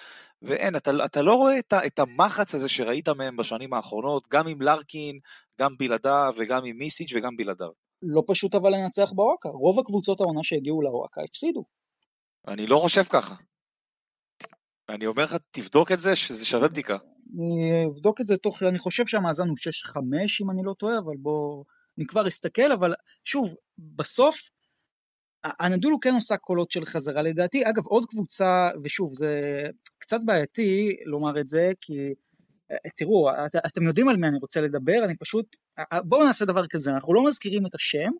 ואין, אתה, אתה לא רואה את, את המחץ הזה שראית מהם בשנים האחרונות, גם עם לארקין, גם בלעדיו, וגם עם מיסיץ' וגם בלעדיו. לא פשוט אבל לנצח בוואקה. רוב הקבוצות העונה שהגיעו לוואקה הפסידו. אני לא חושב ככה. אני אומר לך, תבדוק את זה, שזה שווה בדיקה. אני אבדוק את זה תוך, אני חושב שהמאזן הוא 6-5 אם אני לא טועה, אבל בוא, אני כבר אסתכל, אבל שוב, בסוף, הנדולו כן עושה קולות של חזרה לדעתי. אגב, עוד קבוצה, ושוב, זה קצת בעייתי לומר את זה, כי תראו, את, אתם יודעים על מי אני רוצה לדבר, אני פשוט, בואו נעשה דבר כזה, אנחנו לא מזכירים את השם,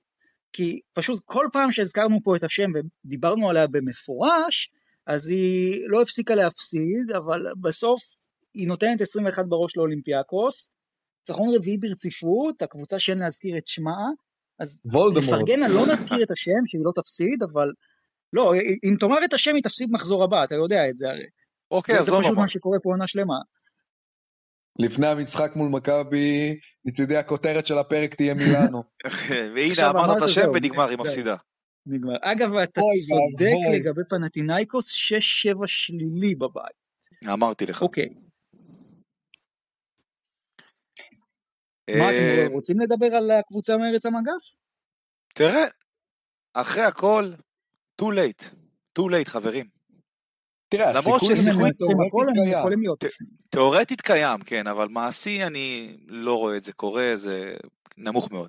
כי פשוט כל פעם שהזכרנו פה את השם ודיברנו עליה במפורש, אז היא לא הפסיקה להפסיד, אבל בסוף היא נותנת 21 בראש לאולימפיאקוס, ניצחון רביעי ברציפות, הקבוצה שאין להזכיר את שמה, אז. נפרגן לא נזכיר את השם, שהיא לא תפסיד, אבל לא, אם תאמר את השם היא תפסיד מחזור הבא, אתה יודע את זה הרי. אוקיי, זה אז לא פשוט נורא. מה שקורה פה עונה שלמה. לפני המשחק מול מכבי, מצידי הכותרת של הפרק תהיה מילאנו. והנה, אמרת את השם ונגמר, היא. מפסידה. נגמר. אגב, אתה צודק. לגבי פנטינאיקוס, 6-7 שלילי בבית. אמרתי לך. אוקיי, מה אה, אתם רוצים לדבר על הקבוצה מארץ המגף? תראה, אחרי הכל, too late. too late, חברים. תראה, למרות שסיכוי- תיאורטית קיים. יכולים להיות ת- בפנים. תאורטית קיים, כן, אבל מעשי אני לא רואה את זה קורה, זה נמוך מאוד.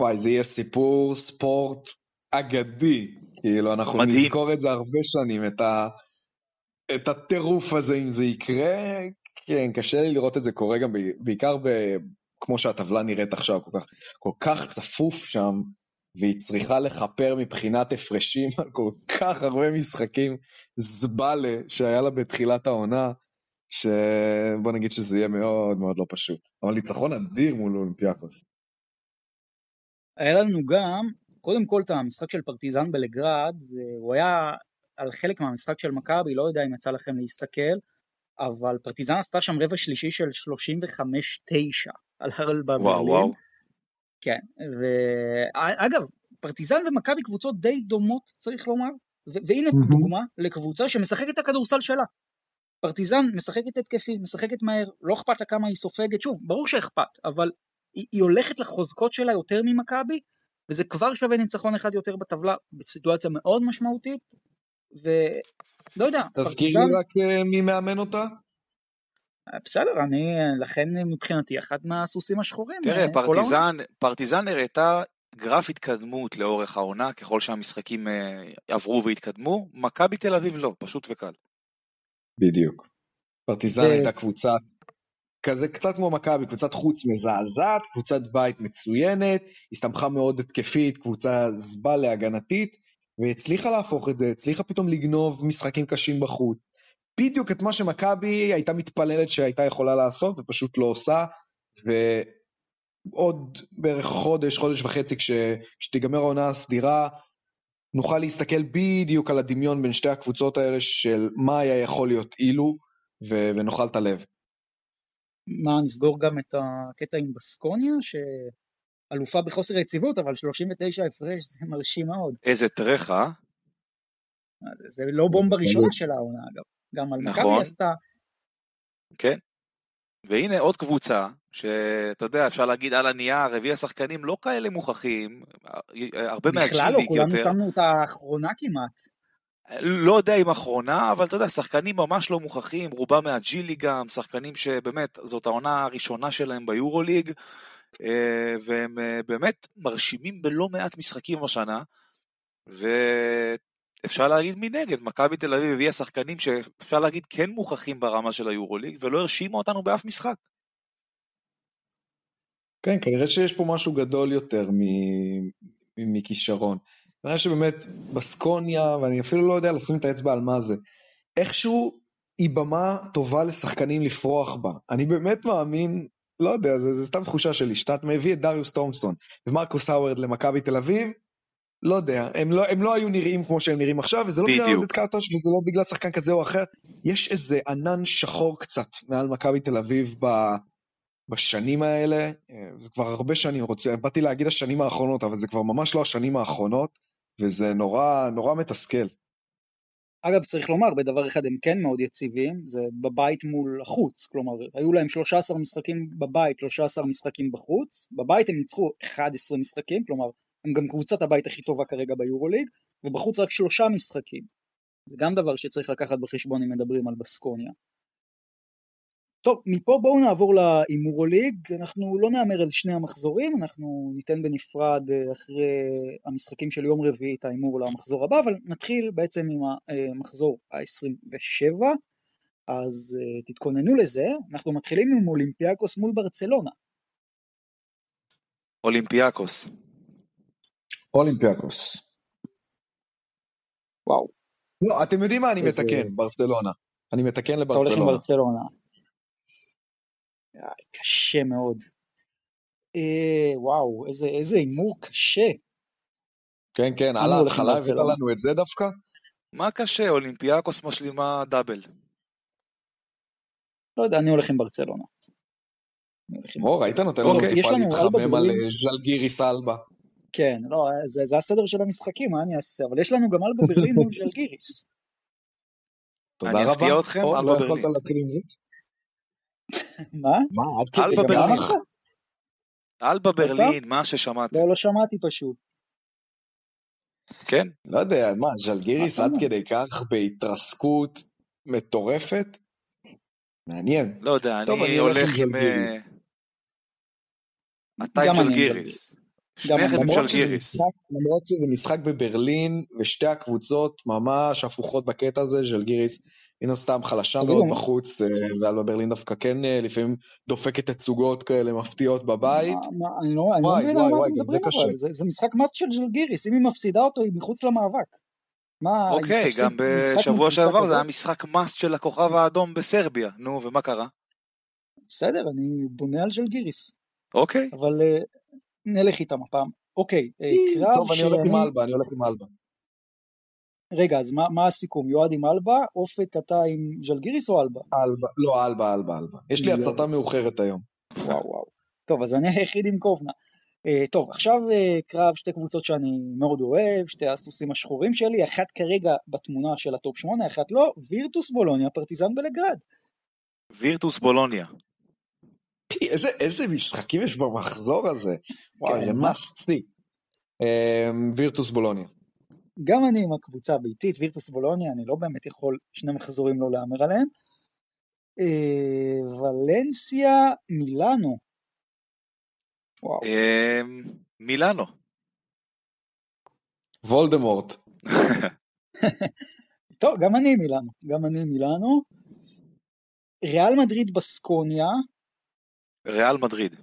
וואי, זה יהיה סיפור ספורט אגדי. כאילו, אנחנו מדהים. נזכור את זה הרבה שנים, את, ה... את הטירוף הזה, אם זה יקרה. כן, קשה לי לראות את זה קורה גם ב- בעיקר ב... כמו שהטבלה נראית עכשיו, כל כך, כל כך צפוף שם, והיא צריכה לכפר מבחינת הפרשים על כל כך הרבה משחקים זבלה שהיה לה בתחילת העונה, שבוא נגיד שזה יהיה מאוד מאוד לא פשוט. אבל ניצחון אדיר מול אולימפיאקוס. היה לנו גם, קודם כל את המשחק של פרטיזן בלגרד, זה- הוא היה על חלק מהמשחק של מכבי, לא יודע אם יצא לכם להסתכל, אבל פרטיזן עשתה שם רבע שלישי של 35-9 על הרל בברלין. וואו, וואו. כן, ואגב, פרטיזן ומכבי קבוצות די דומות, צריך לומר, ו- והנה מהמם. דוגמה לקבוצה שמשחקת את הכדורסל שלה. פרטיזן משחקת התקפי, משחקת מהר, לא אכפת לה כמה היא סופגת, שוב, ברור שאכפת, אבל היא, היא הולכת לחוזקות שלה יותר ממכבי, וזה כבר שווה ניצחון אחד יותר בטבלה, בסיטואציה מאוד משמעותית, ולא יודע, תזכיר פרטיזן, לי רק אה, מי מאמן אותה? בסדר, אני, לכן מבחינתי אחת מהסוסים השחורים. תראה, אה. פרטיזן, פרטיזן הראתה גרף התקדמות לאורך העונה, ככל שהמשחקים אה, עברו והתקדמו, מכבי תל אביב לא, פשוט וקל. בדיוק. פרטיזן ו- הייתה קבוצת, כזה קצת כמו מכבי, קבוצת חוץ מזעזעת, קבוצת בית מצוינת, הסתמכה מאוד התקפית, קבוצה זבלה הגנתית, והצליחה להפוך את זה, הצליחה פתאום לגנוב משחקים קשים בחוץ. בדיוק את מה שמכבי הייתה מתפללת שהייתה יכולה לעשות, ופשוט לא עושה, ועוד בערך חודש, חודש וחצי, כש, כשתיגמר העונה הסדירה, נוכל להסתכל בדיוק על הדמיון בין שתי הקבוצות האלה של מה היה יכול להיות אילו, ו- ונאכל את הלב. מה, נסגור גם את הקטע עם בסקוניה, שאלופה בחוסר יציבות, אבל 39 הפרש זה מרשים מאוד. איזה טרח, אה? זה, זה לא בומבה ראשונה של העונה, אגב. גם על מכבי נכון. עשתה, כן. והנה עוד קבוצה, שאתה יודע, אפשר להגיד על הנייר, הביאה שחקנים לא כאלה מוכחים, הרבה בכלל לא, כולנו יותר. שמנו אותה האחרונה כמעט. לא יודע אם אחרונה, אבל אתה יודע, שחקנים ממש לא מוכחים, רובם מהג'ילי גם, שחקנים שבאמת, זאת העונה הראשונה שלהם ביורוליג, אה, והם אה, באמת מרשימים בלא מעט משחקים השנה, ואפשר להגיד מנגד, מכבי תל אביב הביאה שחקנים שאפשר להגיד כן מוכחים ברמה של היורוליג, ולא הרשימה אותנו באף משחק. כן, כנראה שיש פה משהו גדול יותר מכישרון. כנראה שבאמת בסקוניה, ואני אפילו לא יודע לשים את האצבע על מה זה, איכשהו היא במה טובה לשחקנים לפרוח בה. אני באמת מאמין, לא יודע, זה, זה סתם תחושה שלי, שאתה מביא את דריוס תומפסון ומרקוס האוורד למכבי תל אביב, לא יודע, הם לא, הם לא היו נראים כמו שהם נראים עכשיו, וזה לא בגלל. עודד קרטש וזה לא בגלל שחקן כזה או אחר, יש איזה ענן שחור קצת מעל מכבי תל אביב ב... בשנים האלה, אה, זה כבר הרבה שנים, רוצה, באתי להגיד השנים האחרונות, אבל זה כבר ממש לא השנים האחרונות, וזה נורא, נורא מתסכל. אגב, צריך לומר, בדבר אחד הם כן מאוד יציבים, זה בבית מול החוץ, כלומר, היו להם 13 משחקים בבית, 13 משחקים בחוץ, בבית הם ניצחו 11 משחקים, כלומר, הם גם קבוצת הבית הכי טובה כרגע ביורוליג, ובחוץ רק שלושה משחקים. זה גם דבר שצריך לקחת בחשבון אם מדברים על בסקוניה. טוב, מפה בואו נעבור להימורוליג, אנחנו לא נהמר על שני המחזורים, אנחנו ניתן בנפרד אה, אחרי המשחקים של יום רביעי את ההימור למחזור הבא, אבל נתחיל בעצם עם המחזור ה-27, אז אה, תתכוננו לזה, אנחנו מתחילים עם אולימפיאקוס מול ברצלונה. אולימפיאקוס. אולימפיאקוס. וואו. לא, אתם יודעים מה אני איזה- מתקן, ברצלונה. אני מתקן אתה הולך עם לברצלונה. ברצלונה. קשה מאוד. אה, וואו, איזה איזה הימור קשה. כן, כן, על ההתחלה הבאת. לנו את זה דווקא? מה קשה? אולימפיאקוס משלימה דאבל. לא יודע, אני הולך עם ברצלונה. אני הולך עם או, ברצלונה. ראית נותן לנו אוקיי, יש טיפה לנו להתחמם על. אה, ז'לגיריס אלבה. כן, לא, זה, זה הסדר של המשחקים, מה אני אעשה? אבל יש לנו גם אלבה ברלין מול ז'לגיריס. תודה אני רבה. אפתיע אתכם, אלבה לא יכולת ברלין. להתחיל עם זה? מה? מה, אלבה ברלין. אלבה? ברלין, מה ששמעתם. לא, לא שמעתי פשוט. כן? לא יודע, מה, ז'לגיריס עד אתה כדי כך בהתרסקות מטורפת? מעניין. לא יודע, אני אני הולך עם עם... ז'לגיריס. אה, שניכם עם אני. למרות שזה. משחק- למרות שזה משחק בברלין, ושתי הקבוצות ממש הפוכות בקטע הזה, ז'לגיריס מן הסתם חלשה מאוד בחוץ, אה, ואלבה ברלין דווקא כן אה, לפעמים דופקת תצוגות כאלה מפתיעות בבית. מה- מה- אני לא אני לא וואי, מבין על מה אתם מדברים. אבל, זה זה משחק מאסט של ז'לגיריס, אם היא מפסידה אותו היא מחוץ למאבק. אוקיי, גם בשבוע שעבר זה? היה משחק מאסט של הכוכב האדום בסרביה. נו, ומה קרה? בסדר, אני בונה על ז'לגיריס, אוקיי. אבל אה, נלך איתם הפעם. אוקיי, אה, קרב טוב, אני הולך עם שאני... אלבה, אני הולך עם אלבה. רגע, אז מה, מה הסיכום? יועד עם אלבה, אופק אתה עם ז'לגיריס או אלבה? אלבה, לא, אלבה, אלבה, אלבה. יש לי. הצתה מאוחרת היום. וואו וואו. טוב, אז אני היחיד עם קובנה. אה, טוב, עכשיו אה, קרב שתי קבוצות שאני מאוד אוהב, שתי הסוסים השחורים שלי, אחת כרגע בתמונה של ה top 8, אחת לא, וירטוס בולוניה, פרטיזן בלגרד. וירטוס בולוניה. איזה, איזה משחקים יש במחזור הזה. וואי, כן, זה מה? must see. אמ, וירטוס בולוניה. גם אני עם הקבוצה הביתית, וירטוס בולוניה, אני לא באמת יכול שני מחזורים לא להמר עליהם. Uh, ולנסיה, מילאנו. וואו, אמ, מילאנו. וולדמורט. טוב, גם אני מילאנו, גם אני מילאנו. ריאל מדריד בסקוניה, ריאל מדריד.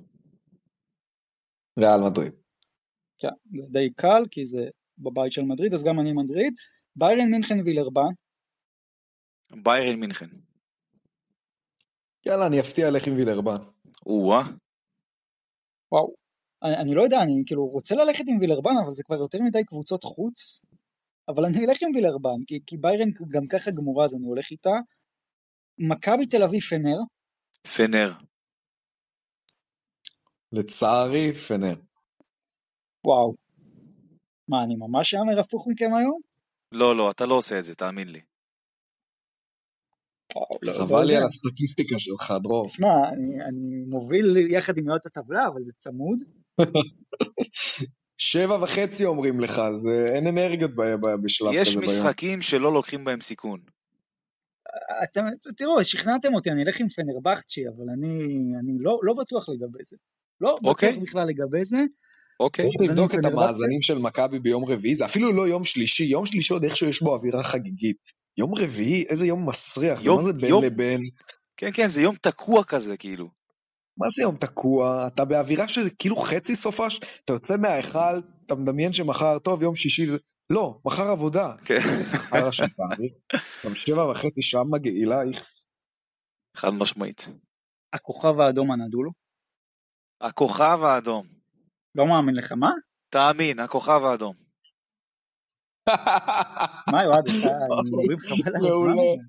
ריאל מדריד. כן, זה די קל, כי זה בבית של מדריד, אז גם אני מדריד. ביירן מינכן וילרבן, ביירן מינכן. יאללה, אני אפתיע, אלך עם וילרבן. או-אה. וואו. אני, אני לא יודע, אני כאילו רוצה ללכת עם וילרבן, אבל זה כבר יותר מדי קבוצות חוץ. אבל אני אלך עם וילרבן, כי, כי ביירן גם ככה גמורה, אז אני הולך איתה. מכבי תל אביב פנר, פנר. לצערי, פנר. וואו. מה, אני ממש אאמר הפוך מכם היום? לא, לא, אתה לא עושה את זה, תאמין לי. לא, לא חבל לי. על הסטטיסטיקה שלך, דרור. תשמע, אני, אני מוביל יחד עם יועד הטבלה, אבל זה צמוד. שבע וחצי אומרים לך, זה אין אנרגיות בשלב יש כזה ביום. משחקים שלא לוקחים בהם סיכון. אתם, תראו, שכנעתם אותי, אני אלך עם פנרבכצ'י, אבל אני, אני לא, לא בטוח לגבי זה. לא אוקיי. בטוח בכלל לגבי זה. אוקיי. צריך לבדוק את? המאזנים של מכבי ביום רביעי, זה אפילו לא יום שלישי, יום שלישי עוד איכשהו יש בו אווירה חגיגית. יום רביעי, איזה יום מסריח, יום- מה זה בין יום- לבין? כן, כן, זה יום תקוע כזה, כאילו. מה זה יום תקוע? אתה באווירה של כאילו חצי סופש, אתה יוצא מההיכל, אתה מדמיין שמחר, טוב, יום שישי, זה... לא, מחר עבודה. כן. של תאריך. גם שבע וחצי שם מגעילה, איכס. חד משמעית. הכוכב האדום הנדולו. הכוכב האדום. לא מאמין לך, מה? תאמין, הכוכב האדום. מה יועד, מוריד חבל על הזמן.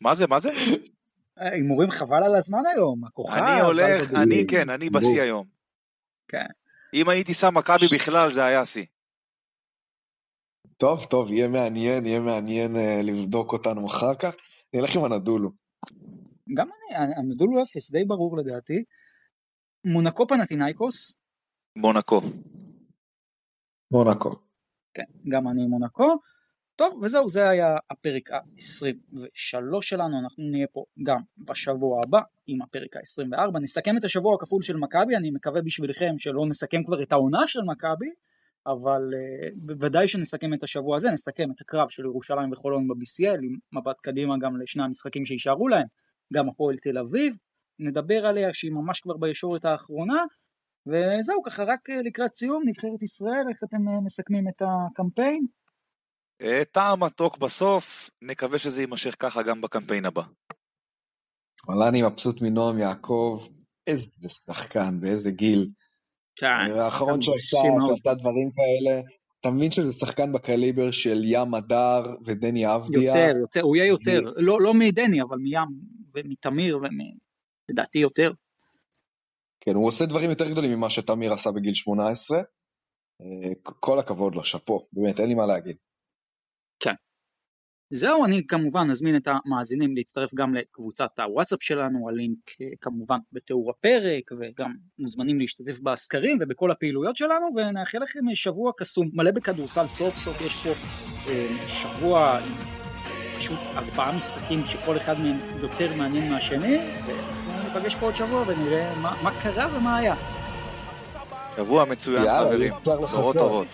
מה זה, מה זה? הימורים חבל על הזמן היום, הכוכב. אני הולך, אני כן, אני בשיא היום. כן. אם הייתי שם מכבי בכלל זה היה שיא. טוב, טוב, יהיה מעניין, יהיה מעניין אה, לבדוק אותנו אחר כך. נלך עם הנדולו. גם אני, הנדולו אפס, די ברור לדעתי. מונקו פנטינאיקוס, מונקו. מונקו. כן, גם אני מונקו. טוב, וזהו, זה היה הפרק ה-23 שלנו, אנחנו נהיה פה גם בשבוע הבא עם הפרק ה-24. נסכם את השבוע הכפול של מכבי, אני מקווה בשבילכם שלא נסכם כבר את העונה של מכבי, אבל uh, בוודאי שנסכם את השבוע הזה, נסכם את הקרב של ירושלים וחולון ב-BCL, עם מבט קדימה גם לשני המשחקים שיישארו להם, גם הפועל תל אביב, נדבר עליה שהיא ממש כבר בישורת האחרונה, וזהו, ככה רק אה, לקראת סיום, נבחרת ישראל, איך אתם אה, מסכמים את הקמפיין? אה, טעם מתוק בסוף, נקווה שזה יימשך ככה גם בקמפיין הבא. וואלה, אני מבסוט מנועם יעקב. איזה שחקן, באיזה גיל. כן, האחרון שעשה דברים כאלה. אתה מבין שזה שחקן בקליבר של ים הדר ודני אבדיה? יותר, יותר, הוא יהיה יותר, לא, לא מדני, אבל מים ומתמיר, ולדעתי יותר. כן, הוא עושה דברים יותר גדולים ממה שתמיר עשה בגיל 18. אה, כל הכבוד לו, שאפו, באמת, אין לי מה להגיד. זהו, אני כמובן אזמין את המאזינים להצטרף גם לקבוצת הוואטסאפ שלנו, הלינק אה, כמובן בתיאור הפרק, וגם מוזמנים להשתתף בסקרים ובכל הפעילויות שלנו, ונאחל לכם שבוע קסום, מלא בכדורסל, סוף סוף יש פה אה, שבוע עם פשוט ארבעה משחקים שכל אחד מהם יותר מעניין מהשני, ואנחנו ניפגש פה עוד שבוע ונראה מה, מה קרה ומה היה. שבוע מצוין יאללה, חברים, בשורות. טובות.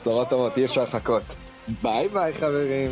בשורות טובות, אי אפשר לחכות. ביי ביי חברים.